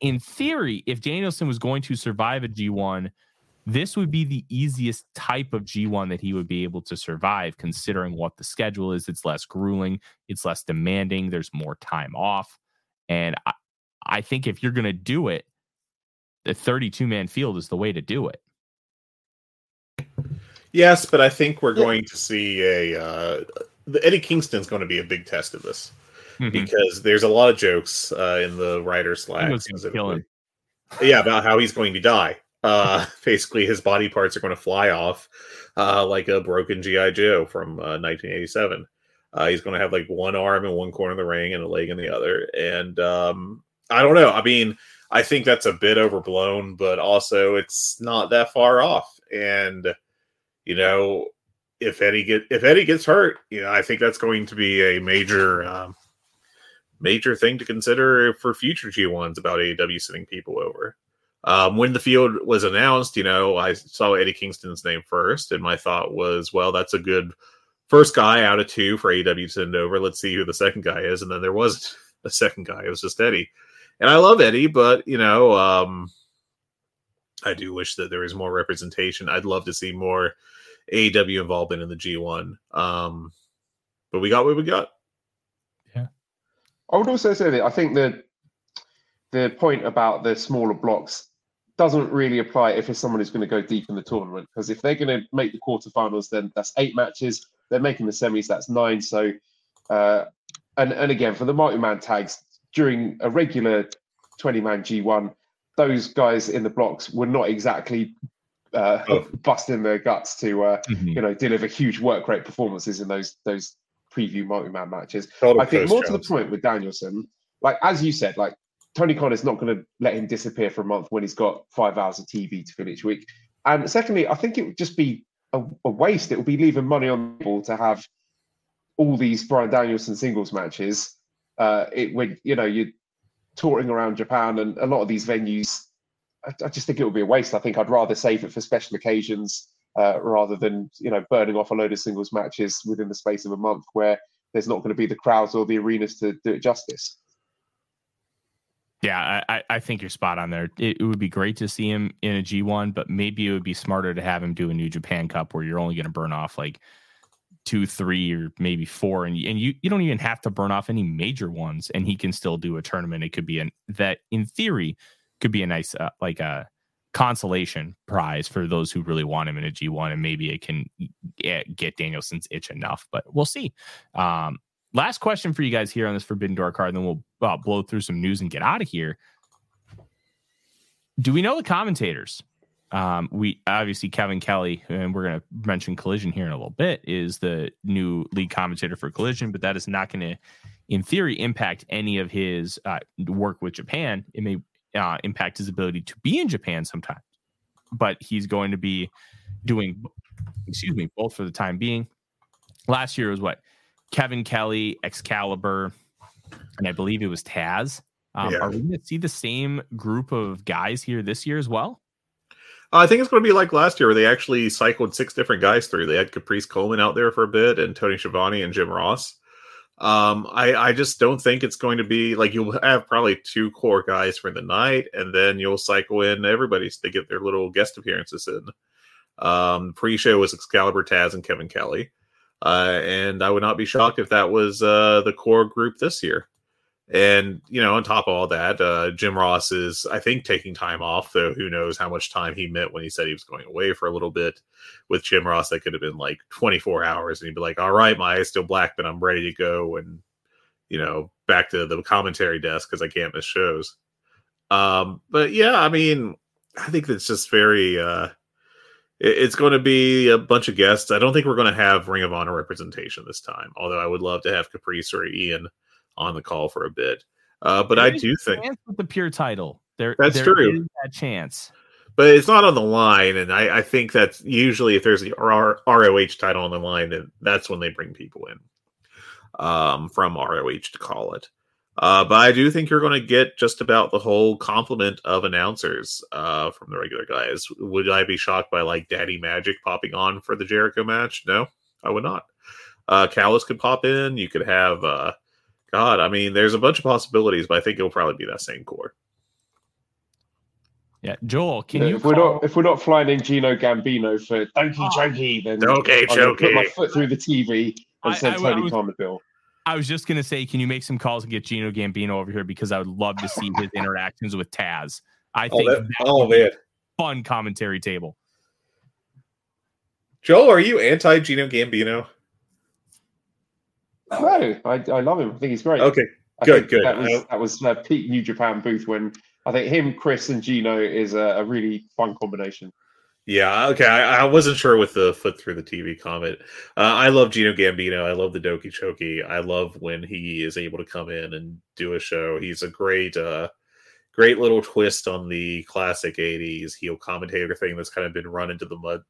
in theory, if Danielson was going to survive a G1, this would be the easiest type of G1 that he would be able to survive, considering what the schedule is. It's less grueling, it's less demanding, there's more time off. And I, I think if you're going to do it, the 32 man field is the way to do it. Yes, but I think we're going to see a uh, the Eddie Kingston's going to be a big test of this mm-hmm. because there's a lot of jokes uh, in the writer slack. Yeah, about how he's going to die. Uh, basically, his body parts are going to fly off uh, like a broken GI Joe from 1987. Uh, uh, he's going to have like one arm in one corner of the ring and a leg in the other. And um, I don't know. I mean, I think that's a bit overblown, but also it's not that far off. And you know, if Eddie get if Eddie gets hurt, you know, I think that's going to be a major um, major thing to consider for future G1s about AEW sending people over. Um, when the field was announced, you know, I saw Eddie Kingston's name first, and my thought was, well, that's a good first guy out of two for AEW to send over. Let's see who the second guy is. And then there was a second guy. It was just Eddie. And I love Eddie, but you know, um, I do wish that there was more representation. I'd love to see more AEW involvement in the G1. Um, but we got what we got. Yeah. I would also say that I think that the point about the smaller blocks doesn't really apply if it's someone who's going to go deep in the tournament. Because if they're going to make the quarterfinals, then that's eight matches. They're making the semis, that's nine. So, uh, and and again for the multi-man tags during a regular 20-man G1, those guys in the blocks were not exactly uh, oh. busting their guts to uh, mm-hmm. you know deliver huge work rate performances in those those preview multi-man matches. Total I think more Jones. to the point with Danielson, like as you said, like Tony Khan is not going to let him disappear for a month when he's got five hours of TV to fill each week. And secondly, I think it would just be a, a waste. It would be leaving money on the table to have all these Bryan Danielson singles matches. Uh, it when you know you're touring around Japan and a lot of these venues I, just think it would be a waste. I think I'd rather save it for special occasions uh, rather than you know burning off a load of singles matches within the space of a month where there's not going to be the crowds or the arenas to do it justice. Yeah, I, I think you're spot on there. It, it, would be great to see him in a G1, but maybe it would be smarter to have him do a New Japan Cup where you're only going to burn off like two, three, or maybe four, and and you you don't even have to burn off any major ones, and he can still do a tournament. It could be an that in theory could be a nice uh, like a consolation prize for those who really want him in a G1, and maybe it can get, get Danielson's itch enough. But we'll see. Um, last question for you guys here on this Forbidden Door card, and then we'll uh, blow through some news and get out of here. Do we know the commentators? Um, we obviously Kevin Kelly, and we're going to mention Collision here in a little bit, is the new lead commentator for Collision, but that is not going to, in theory, impact any of his uh, work with Japan. It may uh, impact his ability to be in Japan sometimes. But he's going to be doing, excuse me, both for the time being. Last year was what Kevin Kelly, Excalibur, and I believe it was Taz. Um, yeah. Are we going to see the same group of guys here this year as well? I think it's going to be like last year, where they actually cycled six different guys through. They had Caprice Coleman out there for a bit, and Tony Schiavone and Jim Ross. Um, I, I just don't think it's going to be like you'll have probably two core guys for the night, and then you'll cycle in everybody to get their little guest appearances in. Um, pre-show was Excalibur, Taz, and Kevin Kelly, uh, and I would not be shocked if that was uh, the core group this year. And you know, on top of all that, uh, Jim Ross is, I think, taking time off. Though who knows how much time he meant when he said he was going away for a little bit. With Jim Ross, that could have been like 24 hours, and he'd be like, "All right, my eyes still black, but I'm ready to go." And you know, back to the commentary desk because I can't miss shows. Um, but yeah, I mean, I think it's just very. uh it's going to be a bunch of guests. I don't think we're going to have Ring of Honor representation this time. Although I would love to have Caprice or Ian on the call for a bit. Uh, but there I do think with the pure title, there that's there true. That chance, but it's not on the line, and I, I think that's usually if there's the R- ROH title on the line, then that's when they bring people in. um, from ROH to call it. Uh, but I do think you're going to get just about the whole complement of announcers uh, from the regular guys. Would I be shocked by like Daddy Magic popping on for the Jericho match? No, I would not. Uh, Callis could pop in. You could have, uh, God, I mean, there's a bunch of possibilities, but I think it'll probably be that same core. Yeah, Joel, can Yeah, you? if we're not if we're not flying in Gino Gambino for Doki Choki, then Donkey I'm gonna put my foot through the TV and I- send I- I Tony was- Khan the bill. I was just gonna say, can you make some calls and get Gino Gambino over here because I would love to see his interactions with Taz. I Oh, think that- that oh be man, a fun commentary table. Joel, are you anti Gino Gambino? No, I, I love him. I think he's great. Okay, I good, good. That was that was uh, peak New Japan booth when I think him, Chris, and Gino is a, a really fun combination. Yeah, okay. I, I wasn't sure with the foot through the TV comment. Uh, I love Gino Gambino. I love the Doki Choki. I love when he is able to come in and do a show. He's a great, uh, great little twist on the classic '80s heel commentator thing that's kind of been run into the mud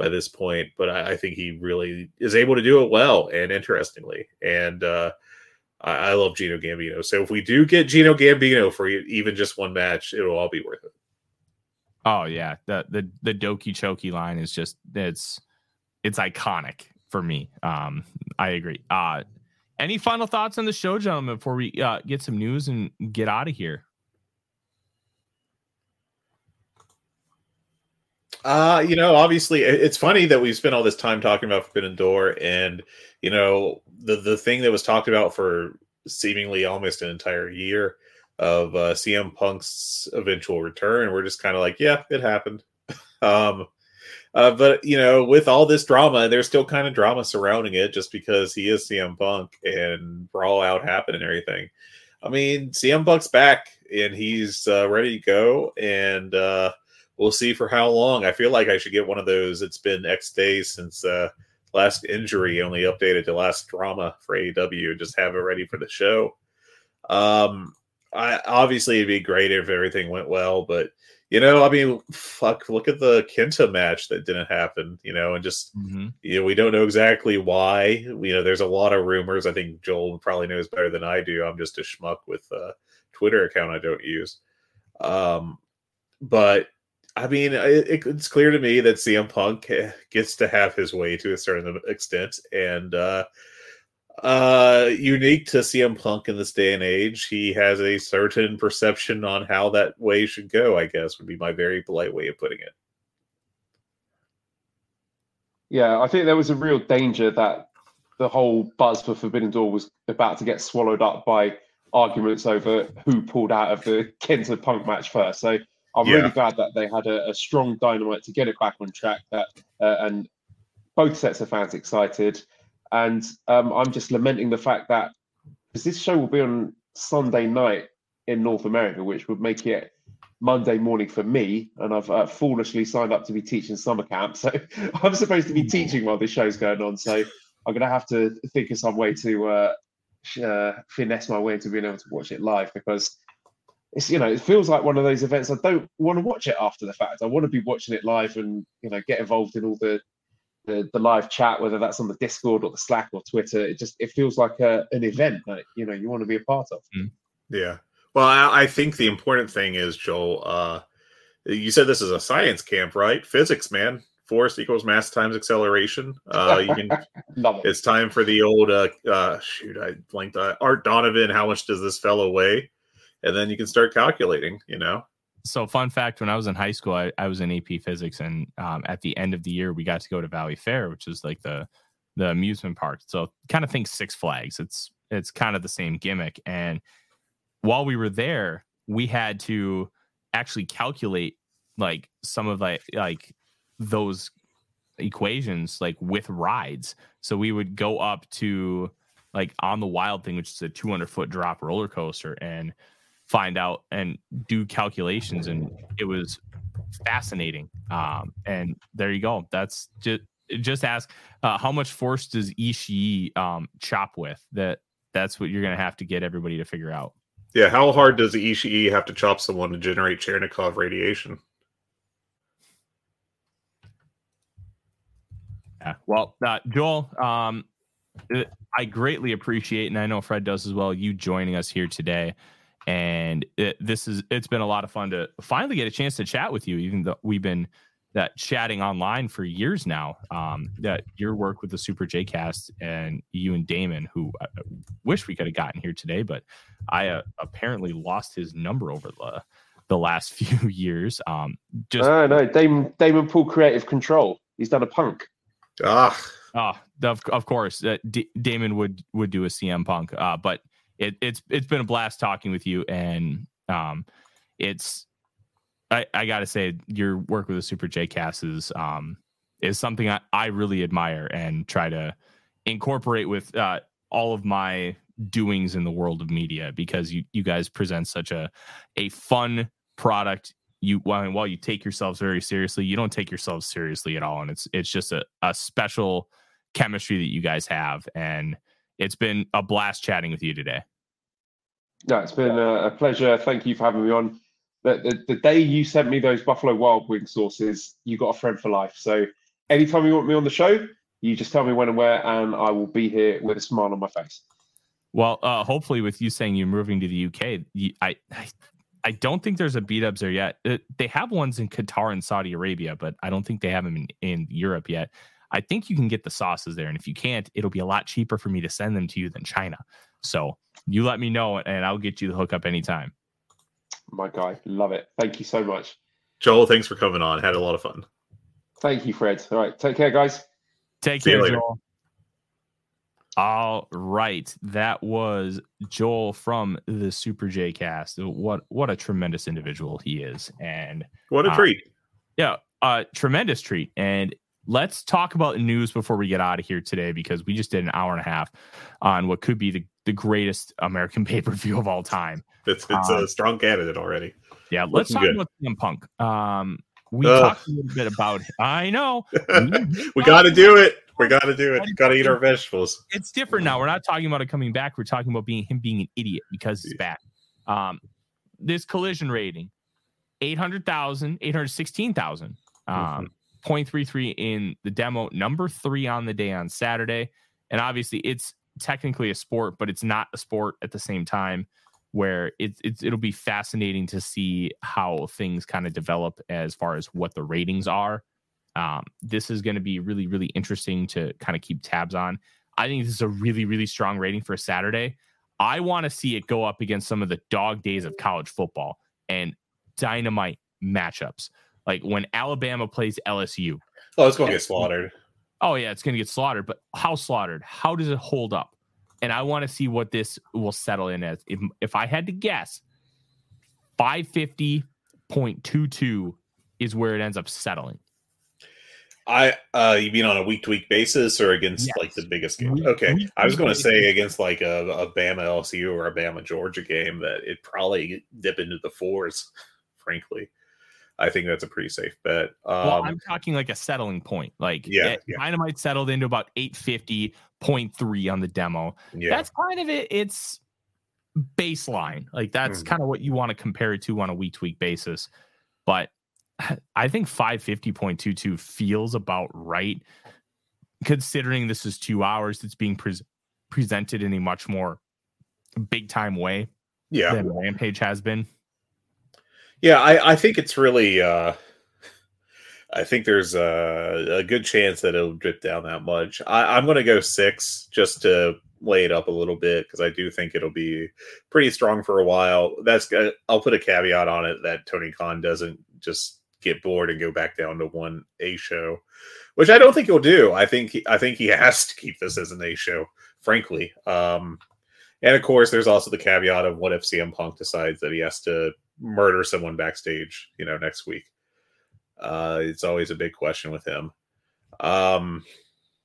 by this point. But I, I think he really is able to do it well and interestingly. And uh, I, I love Gino Gambino. So if we do get Gino Gambino for even just one match, it'll all be worth it. Oh yeah, the the the Doki Choki line is just it's it's iconic for me. Um, I agree. Uh, any final thoughts on the show, gentlemen, before we uh, get some news and get out of here? Uh, you know, obviously, it's funny that we spent all this time talking about Forbidden Door, and you know, the the thing that was talked about for seemingly almost an entire year of uh, CM Punk's eventual return. We're just kind of like, yeah, it happened. um, uh, but you know, with all this drama, there's still kind of drama surrounding it, just because he is CM Punk and brawl out happened and everything. I mean, CM Punk's back and he's uh, ready to go, and uh, we'll see for how long. I feel like I should get one of those. It's been X days since uh, last injury, only updated to last drama for AEW, just have it ready for the show. Um, I obviously it'd be great if everything went well, but you know, I mean, fuck, look at the Kenta match that didn't happen, you know, and just you know, we don't know exactly why. You know, there's a lot of rumors. I think Joel probably knows better than I do. I'm just a schmuck with a Twitter account I don't use. Um, but I mean, it, it's clear to me that CM Punk gets to have his way to a certain extent, and uh, uh, unique to CM Punk in this day and age, he has a certain perception on how that way should go. I guess would be my very polite way of putting it. Yeah, I think there was a real danger that the whole buzz for Forbidden Door was about to get swallowed up by arguments over who pulled out of the Kenta Punk match first. So I'm Yeah. really glad that they had a, a strong dynamite to get it back on track. That uh, and both sets of fans excited, and um, I'm just lamenting the fact that because this show will be on Sunday night in North America, which would make it Monday morning for me, and I've uh, foolishly signed up to be teaching summer camp. So I'm supposed to be teaching while this show's going on. So I'm going to have to think of some way to uh, uh, finesse my way into being able to watch it live because it's you know it feels like one of those events I don't want to watch it after the fact. I want to be watching it live and you know get involved in all the the, the live chat, whether that's on the Discord or the Slack or Twitter. It just it feels like a, an event that you know you want to be a part of. Yeah. Well, I, I think the important thing is, Joel, uh, you said this is a science camp, right? Physics, man. Force equals mass times acceleration. Uh, you can. Love it. it's time for the old. Uh, uh, shoot, I blanked. Uh, Art Donovan. How much does this fellow weigh? And then you can start calculating. You know. So, fun fact: when I was in high school, I, I was in AP Physics, and um, at the end of the year, we got to go to Valley Fair, which is like the the amusement park. So, kind of think Six Flags. It's it's kind of the same gimmick. And while we were there, we had to actually calculate like some of like like those equations like with rides. So we would go up to like on the wild thing, which is a 200 foot drop roller coaster, and find out and do calculations and it was fascinating um and there you go that's just just ask uh, how much force does Ishii um chop with that that's what you're gonna have to get everybody to figure out Yeah. How hard does Ishii have to chop someone to generate Cherenkov radiation? yeah well uh, joel um I greatly appreciate, and I know Fred does as well, you joining us here today. And it, this is it's been a lot of fun to finally get a chance to chat with you, even though we've been that chatting online for years now. Um, that your work with the Super J Cast and you and Damon, who I wish we could have gotten here today, but I uh, apparently lost his number over the the last few years. Um, just uh, no, Damon Damon Poole Creative Control. He's done a punk. Ah, oh, of, of course, uh, D- Damon would would do a CM Punk. Uh, but it, it's it's been a blast talking with you, and um, it's I, I got to say your work with the Super J Cast is um is something I, I really admire and try to incorporate with uh, all of my doings in the world of media because you you guys present such a a fun product. You while, while you take yourselves very seriously you don't take yourselves seriously at all and it's it's just a, a special chemistry that you guys have and it's been a blast chatting with you today no it's been a, pleasure thank you for having me on the, the, the day you sent me those buffalo wild wing sauces you got a friend for life so anytime you want me on the show you just tell me when and where and i will be here with a smile on my face well uh hopefully with you saying you're moving to the uk you, I, I I don't think there's a B-Dubs there yet. Uh, they have ones in Qatar and Saudi Arabia, but I don't think they have them in, in Europe yet. I think you can get the sauces there. And if you can't, it'll be a lot cheaper for me to send them to you than China. So you let me know and I'll get you the hookup anytime. My guy, love it. Thank you so much. Joel, thanks for coming on. Had a lot of fun. Thank you, Fred. All right. Take care, guys. Take See care, Joel. All right, that was Joel from the Super J Cast. What what a tremendous individual he is, and what a uh, treat! Yeah, a tremendous treat. And let's talk about news before we get out of here today, because we just did an hour and a half on what could be the, the greatest American pay per view of all time. It's it's um, a strong candidate already. Yeah, let's Looking talk good. about CM Punk. Um, we Ugh. talked a little bit about. I know we got to do it. We got to do it. Got to eat our vegetables. It's different now. We're not talking about it coming back. We're talking about being him being an idiot because he's back. Um, this collision rating 800,000, 816,000. Um, mm-hmm. 0.33 in the demo, number three on the day on Saturday. And obviously, it's technically a sport, but it's not a sport at the same time. Where it's, it's it'll be fascinating to see how things kind of develop as far as what the ratings are. Um, this is going to be really, really interesting to kind of keep tabs on. I think this is a really, really strong rating for a Saturday. I want to see it go up against some of the dog days of college football and dynamite matchups. Like when Alabama plays LSU. Oh, it's going to get slaughtered. Oh, yeah, it's going to get slaughtered. But how slaughtered? How does it hold up? And I want to see what this will settle in as. If, if I had to guess, 550.22 is where it ends up settling. I uh you mean on a week to week basis or against yes. like the biggest game? Week, okay. Week I was going to say against like a, a Bama LSU or a Bama Georgia game that it probably dip into the fours, frankly. I think that's a pretty safe bet. Um, well, I'm talking like a settling point. Like yeah, yeah. Dynamite settled into about 850.3 on the demo. Yeah. That's kind of it. It's baseline. Like that's mm-hmm. kind of what you want to compare it to on a week to week basis. But I think 550.22 feels about right, considering this is two hours. It's being pre- presented in a much more big time way yeah. than Rampage has been. Yeah, I, I think it's really. Uh, I think there's a, a, good chance that it'll drip down that much. I, I'm going to go six just to lay it up a little bit because I do think it'll be pretty strong for a while. That's I'll put a caveat on it that Tony Khan doesn't just get bored and go back down to one A show, which I don't think he'll do. I think I think he has to keep this as an A show, frankly. Um, and of course, there's also the caveat of what if CM Punk decides that he has to murder someone backstage, you know, next week. Uh, it's always a big question with him. Um,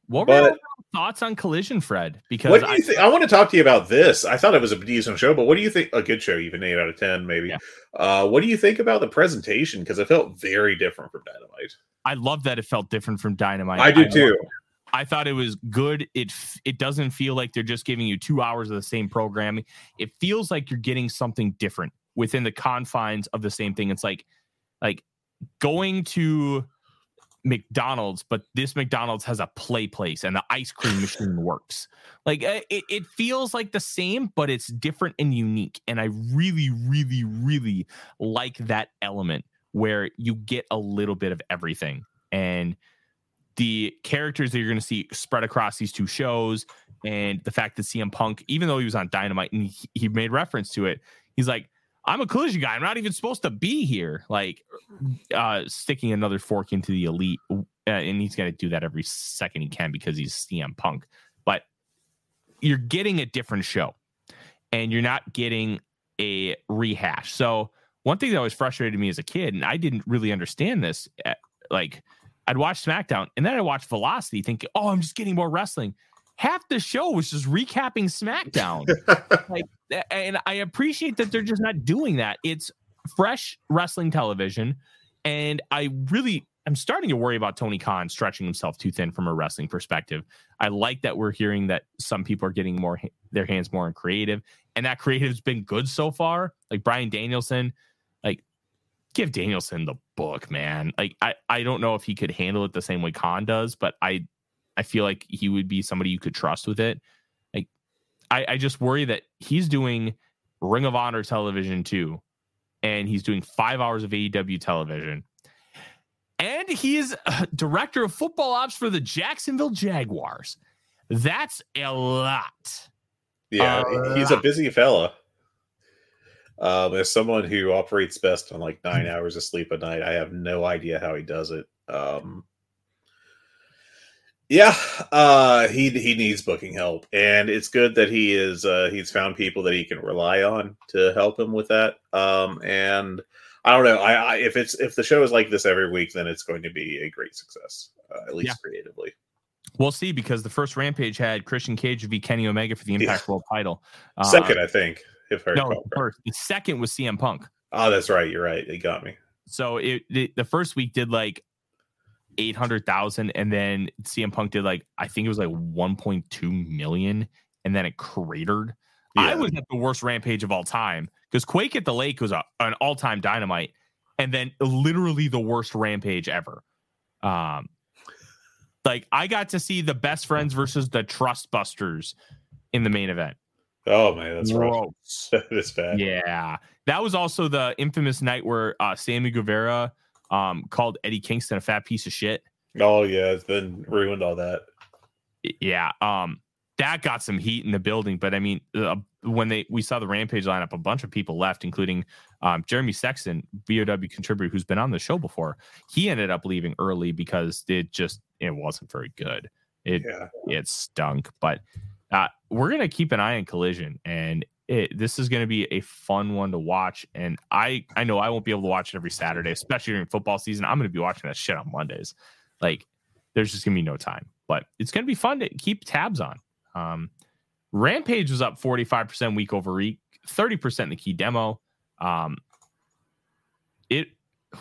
what but, were your thoughts on Collision, Fred? Because what do you I, think? I want to talk to you about this. I thought it was a decent show, but what do you think? A good show, even eight out of ten, maybe. Yeah. Uh, what do you think about the presentation? Because it felt very different from Dynamite. I love that it felt different from Dynamite. I do I too. I thought it was good. It it doesn't feel like they're just giving you two hours of the same programming. It feels like you're getting something different within the confines of the same thing. It's like like going to McDonald's, but this McDonald's has a play place and the ice cream machine works. Like uh, it, it feels like the same, but it's different and unique. And I really, really, really like that element where you get a little bit of everything. And the characters that you're going to see spread across these two shows, and the fact that CM Punk, even though he was on Dynamite and he, he made reference to it, he's like, I'm a collision guy. I'm not even supposed to be here. Like uh, sticking another fork into the elite, uh, and he's going to do that every second he can because he's CM Punk. But you're getting a different show, and you're not getting a rehash. So one thing that was frustrated me as a kid, and I didn't really understand this, uh, like I'd watch SmackDown, and then I watched Velocity, thinking, "Oh, I'm just getting more wrestling." Half the show was just recapping SmackDown. like, and I appreciate that they're just not doing that. It's fresh wrestling television, and I really I'm starting to worry about Tony Khan stretching himself too thin from a wrestling perspective. I like that we're hearing that some people are getting more their hands more in creative, and that creative's been good so far. Like Bryan Danielson, like give Danielson the book, man. Like I I don't know if he could handle it the same way Khan does, but I I feel like he would be somebody you could trust with it. Like, I, I just worry that he's doing Ring of Honor television too, and he's doing five hours of AEW television, and he is director of football ops for the Jacksonville Jaguars. That's a lot. Yeah, uh, he's a busy fella. Um, as someone who operates best on like nine hours of sleep a night, I have no idea how he does it. Um, yeah, uh, he he needs booking help, and it's good that he is uh, he's found people that he can rely on to help him with that. Um, and I don't know, I, I if it's if the show is like this every week, then it's going to be a great success, uh, at least yeah. creatively. We'll see because the first Rampage had Christian Cage v Kenny Omega for the Impact yeah. World Title. Uh, second, I think. If I no, first. The second was CM Punk. Oh, that's right. You're right. It got me. So it, it the first week did like eight hundred thousand, and then CM Punk did like I think it was like one point two million, and then it cratered. Yeah. I was at the worst rampage of all time because Quake at the Lake was a, an all time dynamite, and then literally the worst rampage ever. Um, like I got to see the best friends versus the Trust Busters in the main event. Oh man, that's gross. That is bad. Yeah, that was also the infamous night where uh, Sammy Guevara um, called Eddie Kingston a fat piece of shit. Oh yeah, it's been ruined all that. Yeah, um, that got some heat in the building. But I mean, uh, when they we saw the Rampage lineup, a bunch of people left, including um, Jeremy Sexton, VOW contributor, who's been on the show before. He ended up leaving early because it just it wasn't very good. It yeah. it stunk. But uh, we're gonna keep an eye on Collision, and it, this is going to be a fun one to watch. And I, I know I won't be able to watch it every Saturday, especially during football season. I'm going to be watching that shit on Mondays. Like, there's just going to be no time, but it's going to be fun to keep tabs on. Um, Rampage was up 45% week over week, 30% in the key demo. Um, it,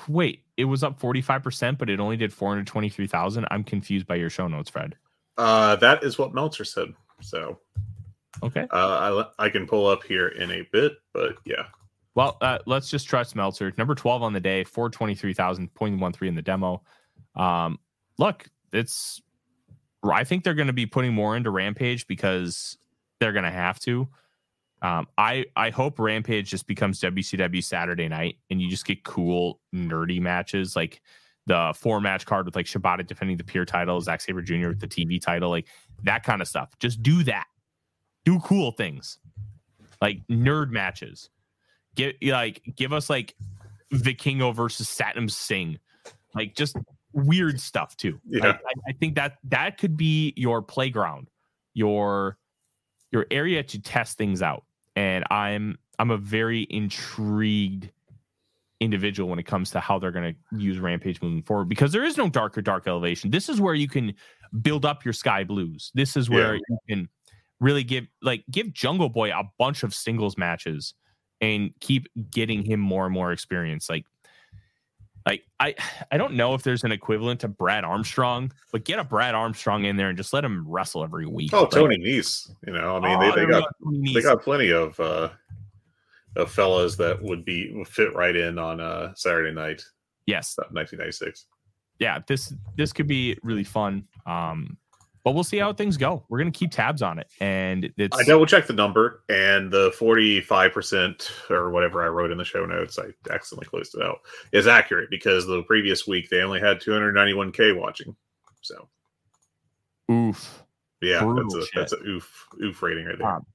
wait, it was up 45%, but it only did 423,000. I'm confused by your show notes, Fred. Uh, that is what Meltzer said. So Okay. Uh, I I can pull up here in a bit, but yeah. Well, uh, let's just trust Meltzer. Number 12 on the day, 423,000.13 in the demo. Um, look, it's, I think they're going to be putting more into Rampage because they're going to have to. Um, I, I hope Rampage just becomes WCW Saturday night and you just get cool, nerdy matches like the four match card with like Shibata defending the Pure title, Zack Sabre Jr. with the TV title, like that kind of stuff. Just do that do cool things like nerd matches. Get like give us like Vikingo versus Satnam Singh, like just weird stuff too. Yeah. I, I think that that could be your playground, your your area to test things out. And I'm I'm a very intrigued individual when it comes to how they're going to use Rampage moving forward because there is no darker dark elevation. This is where you can build up your Skye Blues. This is where yeah. you can really give like give Jungle Boy a bunch of singles matches and keep getting him more and more experience. Like like I I don't know if there's an equivalent to Brad Armstrong, but get a Brad Armstrong in there and just let him wrestle every week. Oh, like, Tony Nese. You know, I mean oh, they, they got they got plenty of uh of fellas that would be would fit right in on uh Saturday night. Yes. 1996. yeah, this this could be really fun. Um, but we'll see how things go. We're gonna keep tabs on it, and it's I double checked the number, and the forty-five percent or whatever I wrote in the show notes, I accidentally closed it out, is accurate because the previous week they only had two hundred ninety-one k watching. So oof. Yeah, Brutal that's a shit. that's a oof oof rating right there. Um,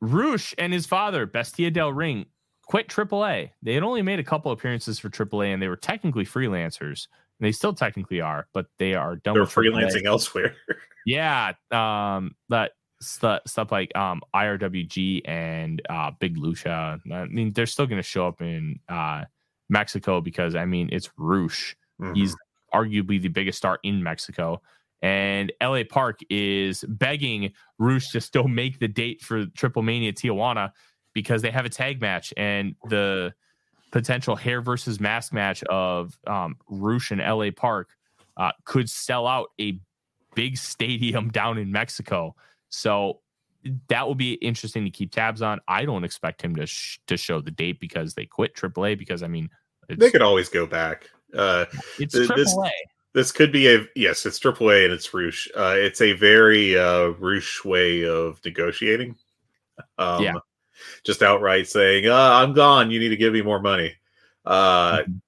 Rush and his father, Bestia del Ring, quit AAA. They had only made a couple appearances for AAA, and they were technically freelancers. They still technically are, but they are done They're with AAA. freelancing elsewhere. Yeah, um, that stu- stuff like um IWRG and uh Big Lucha. I mean, they're still going to show up in uh Mexico because I mean it's Rush. Mhm. He's arguably the biggest star in Mexico. And LA Park is begging Rush to still make the date for Triplemania Tijuana because they have a tag match and the potential hair versus mask match of um, Rush and LA Park uh, could sell out a big stadium down in Mexico. So that will be interesting to keep tabs on. I don't expect him to sh- to show the date because they quit AAA because I mean it's, they could always go back. Uh, it's th- this- AAA. this could be a yes, it's AAA and it's Rush. Uh, it's a very uh, Rush way of negotiating. Um, Yeah. Just outright saying, uh, "I'm gone. You need to give me more money." Uh, Mhm.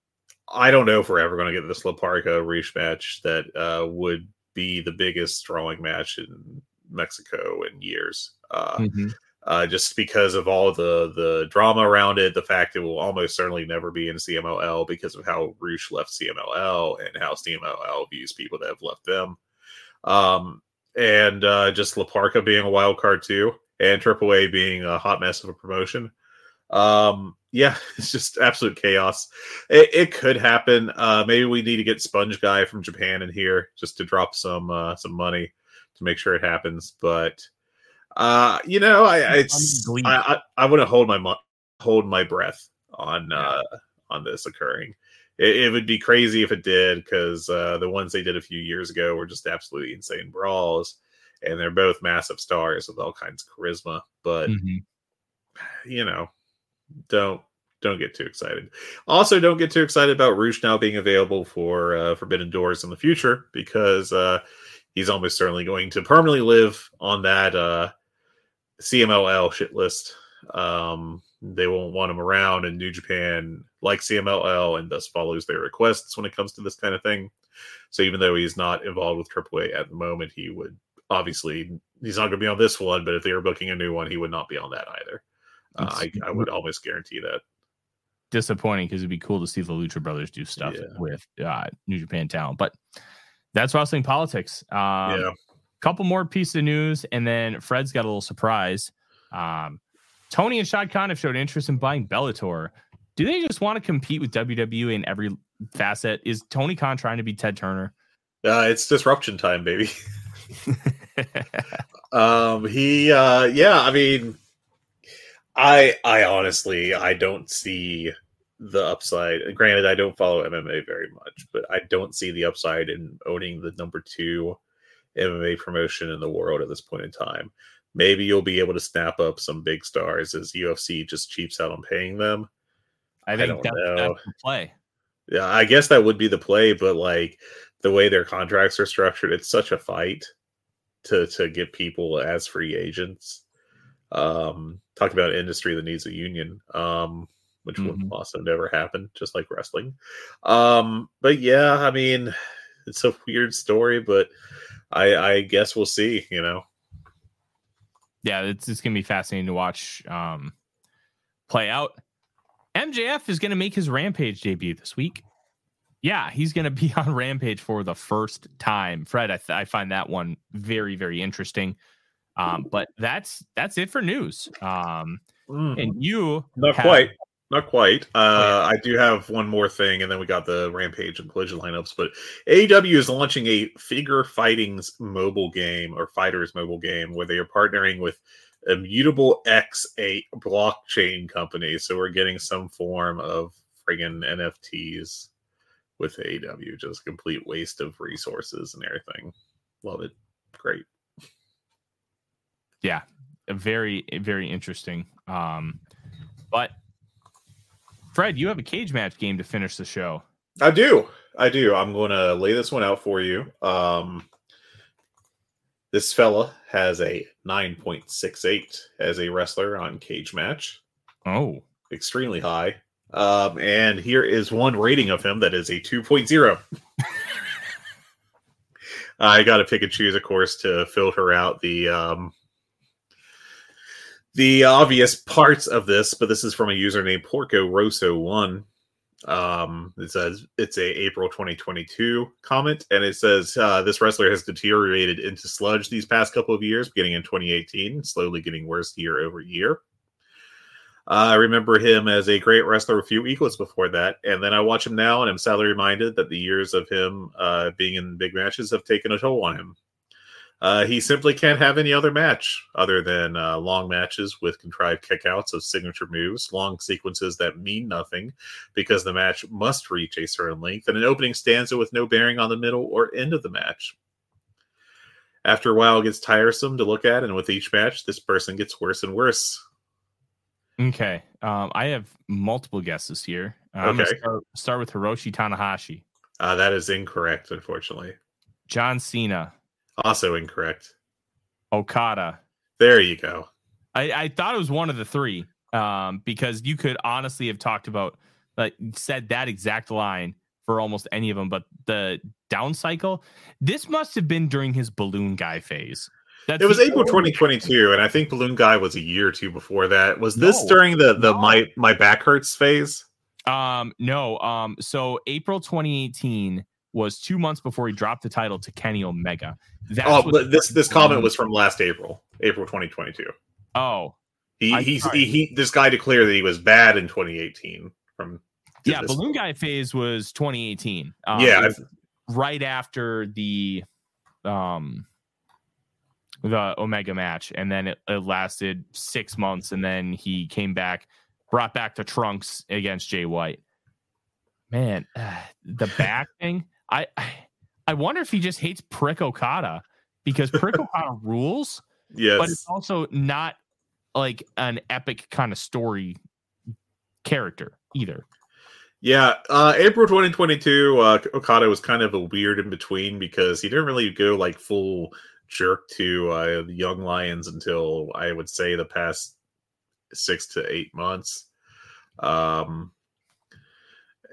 I don't know if we're ever going to get this La Parca Rush match that uh, would be the biggest drawing match in Mexico in years. Uh, Mhm. uh, just because of all the the drama around it, the fact it will almost certainly never be in CMLL because of how Rush left CMLL and how CMLL views people that have left them, um, and uh, just La Parca being a wild card too, and AAA being a hot mess of a promotion. Um, yeah, it's just absolute chaos. It, it could happen. Uh, maybe we need to get Sponge Guy from Japan in here just to drop some uh, some money to make sure it happens, but. Uh, you know, I I, it's. I, I, I want to hold my mo- hold my breath on uh on this occurring. It, it would be crazy if it did because uh, the ones they did a few years ago were just absolutely insane brawls, and they're both massive stars with all kinds of charisma. But Mhm. you know, don't don't get too excited. Also, don't get too excited about Rush now being available for uh, Forbidden Doors in the future because uh, he's almost certainly going to permanently live on that uh, CMLL shit list. Um, they won't want him around, and New Japan like CMLL and thus follows their requests when it comes to this kind of thing. So even though he's not involved with AAA at the moment, he would obviously he's not going to be on this one. But if they were booking a new one, he would not be on that either. Uh, I, I would almost guarantee that. disappointing because it'd be cool to see the Lucha Brothers do stuff Yeah. with uh, New Japan talent. But that's wrestling politics. Um, yeah, couple more pieces of news, and then Fred's got a little surprise. Um, Tony and Shad Khan have showed interest in buying Bellator. Do they just want to compete with WWE in every facet? Is Tony Khan trying to be Ted Turner? uh, it's disruption time, baby. Um, he, uh, yeah, I mean, I, I honestly, I don't see the upside. Granted, I don't follow MMA very much, but I don't see the upside in owning the number two MMA promotion in the world at this point in time. Maybe you'll be able to snap up some big stars as UFC just cheaps out on paying them. I think that's, know. that's the play. Yeah, I guess that would be the play, but like the way their contracts are structured, it's such a fight to to get people as free agents. Um, talk about an industry that needs a union, um, which Mhm. will also never happen, just like wrestling. Um, but yeah, I mean, it's a weird story, but I I guess we'll see. You know, Yeah, it's, it's gonna be fascinating to watch um, play out. MJF is gonna make his Rampage debut this week. Yeah, he's gonna be on Rampage for the first time. Fred, I, th- I find that one very very interesting. Um, but that's that's it for news. Um, and you Not have- quite. Not quite. Uh, Oh, I do have one more thing, and then we got the Rampage and Collision lineups. But AEW is launching a figure fighting's mobile game or fighters mobile game where they are partnering with Immutable X, a blockchain company. So we're getting some form of friggin' NFTs with AEW. Just complete waste of resources and everything. Love it. Great. yeah, very very interesting. Um, but Fred, you have a cage match game to finish the show. I do. I do. I'm going to lay this one out for you. Um, this fella has a 9.68 as a wrestler on Cage Match. Oh, extremely high. Um, and here is one rating of him that is a 2.0. I got to pick and choose, of course, to filter out the um, the obvious parts of this. But this is from a user named Porco Rosso One. Um, it says it's a April 2022 comment, and it says uh, this wrestler has deteriorated into sludge these past couple of years, beginning in 2018, slowly getting worse year over year. Uh, I remember him as a great wrestler a few equals before that, and then I watch him now, and I'm sadly reminded that the years of him uh, being in big matches have taken a toll on him. Uh, he simply can't have any other match other than uh, long matches with contrived kickouts of signature moves, long sequences that mean nothing because the match must reach a certain length, and an opening stanza with no bearing on the middle or end of the match. After a while, it gets tiresome to look at, and with each match, this person gets worse and worse. Okay. Um, I have multiple guesses here. I'm Okay. Start, start with Hiroshi Tanahashi, Uh, that is incorrect, unfortunately. John Cena, Also incorrect. Okada. There you go. I, I thought it was one of the three um, because you could honestly have talked about, like, said that exact line for almost any of them. But the down cycle, this must have been during his balloon guy phase. That's It was April 2022, and I think Balloon Guy was a year or two before that. Was this No. during the the No. my my back hurts phase? Um, no. Um, so April 2018 was two months before he dropped the title to Kenny Omega. That's oh, but this this comment was from last April, April 2022. Oh, He he, he this guy declared that he was bad in 2018 from yeah. Balloon guy phase was 2018. Um, Yeah, was right after the um the Omega match, and then it, it lasted six months, and then he came back, brought back the trunks against Jay White. Man, the back thing. I I wonder if he just hates Prick Okada because Prick Okada rules, yes. but it's also not like an epic kind of story character either. Yeah, uh, April 2022, uh, Okada was kind of a weird in between because he didn't really go like full jerk to uh, the Young Lions until I would say the past six to eight months. Um,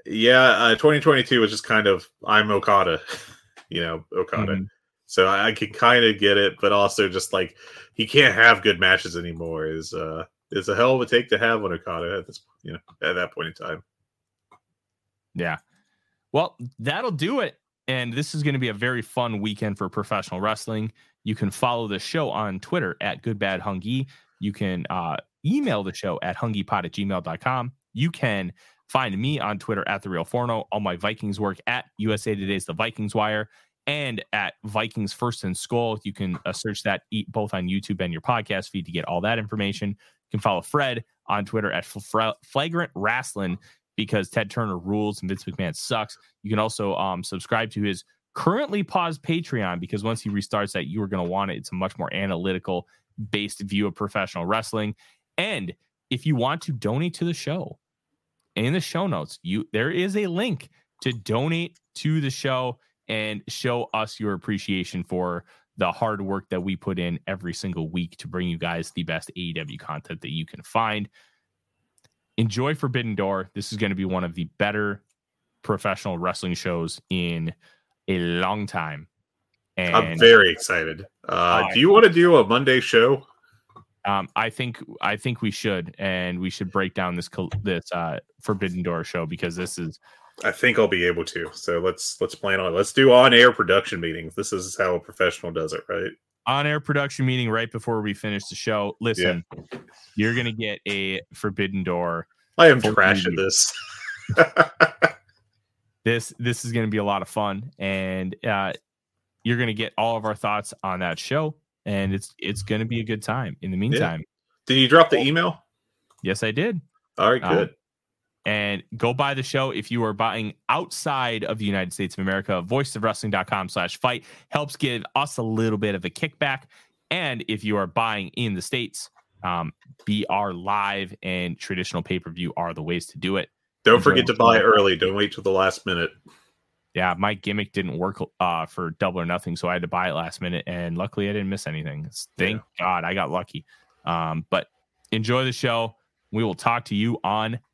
yeah, uh, 2022 was just kind of I'm Okada, you know, Okada. Mhm. So I, I can kind of get it, but also just like he can't have good matches anymore is uh is a hell of a take to have on Okada at this you know at that point in time. Yeah. Well, that'll do it. And this is going to be a very fun weekend for professional wrestling. You can follow the show on Twitter at goodbadhungy. You can uh, email the show at hungypod at gmail.com. You can find me on Twitter at the real Forno. All my Vikings work at USA Today's The Vikings Wire and at Vikings First and Skol. You can uh, search that both on YouTube and your podcast feed to get all that information. You can follow Fred on Twitter at Fla- Flagrant Wrestling because Ted Turner rules and Vince McMahon sucks. You can also um, subscribe to his currently paused Patreon because once he restarts that, you are going to want it. It's a much more analytical based view of professional wrestling. And if you want to donate to the show, in the show notes, you there is a link to donate to the show and show us your appreciation for the hard work that we put in every single week to bring you guys the best AEW content that you can find enjoy Forbidden Door. This is going to be one of the better professional wrestling shows in a long time. And I'm very excited. Uh, do you want to do a Monday show? um, I think I think we should, and we should break down this this uh, Forbidden Door show because this is I think I'll be able to. So let's let's plan on. it. Let's do on air production meetings. This is how a professional does it, right? On air production meeting right before we finish the show. Listen, you're gonna get a Forbidden Door. I am trash at this. This this is gonna be a lot of fun, and uh, you're gonna get all of our thoughts on that show, and it's it's gonna be a good time. In the meantime, Did you drop the email? yes, I did. All right, Uh, good. And go buy the show if you are buying outside of the United States of America. Voiceofwrestling.com slash fight helps give us a little bit of a kickback. And if you are buying in the States, um, BR Live and traditional pay per view are the ways to do it. Don't forget to buy early. Don't wait till the last minute. Yeah, my gimmick didn't work uh, for double or nothing, so I had to buy it last minute, and luckily I didn't miss anything. Thank yeah. God I got lucky. Um, but enjoy the show. We will talk to you on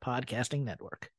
Podcasting Network.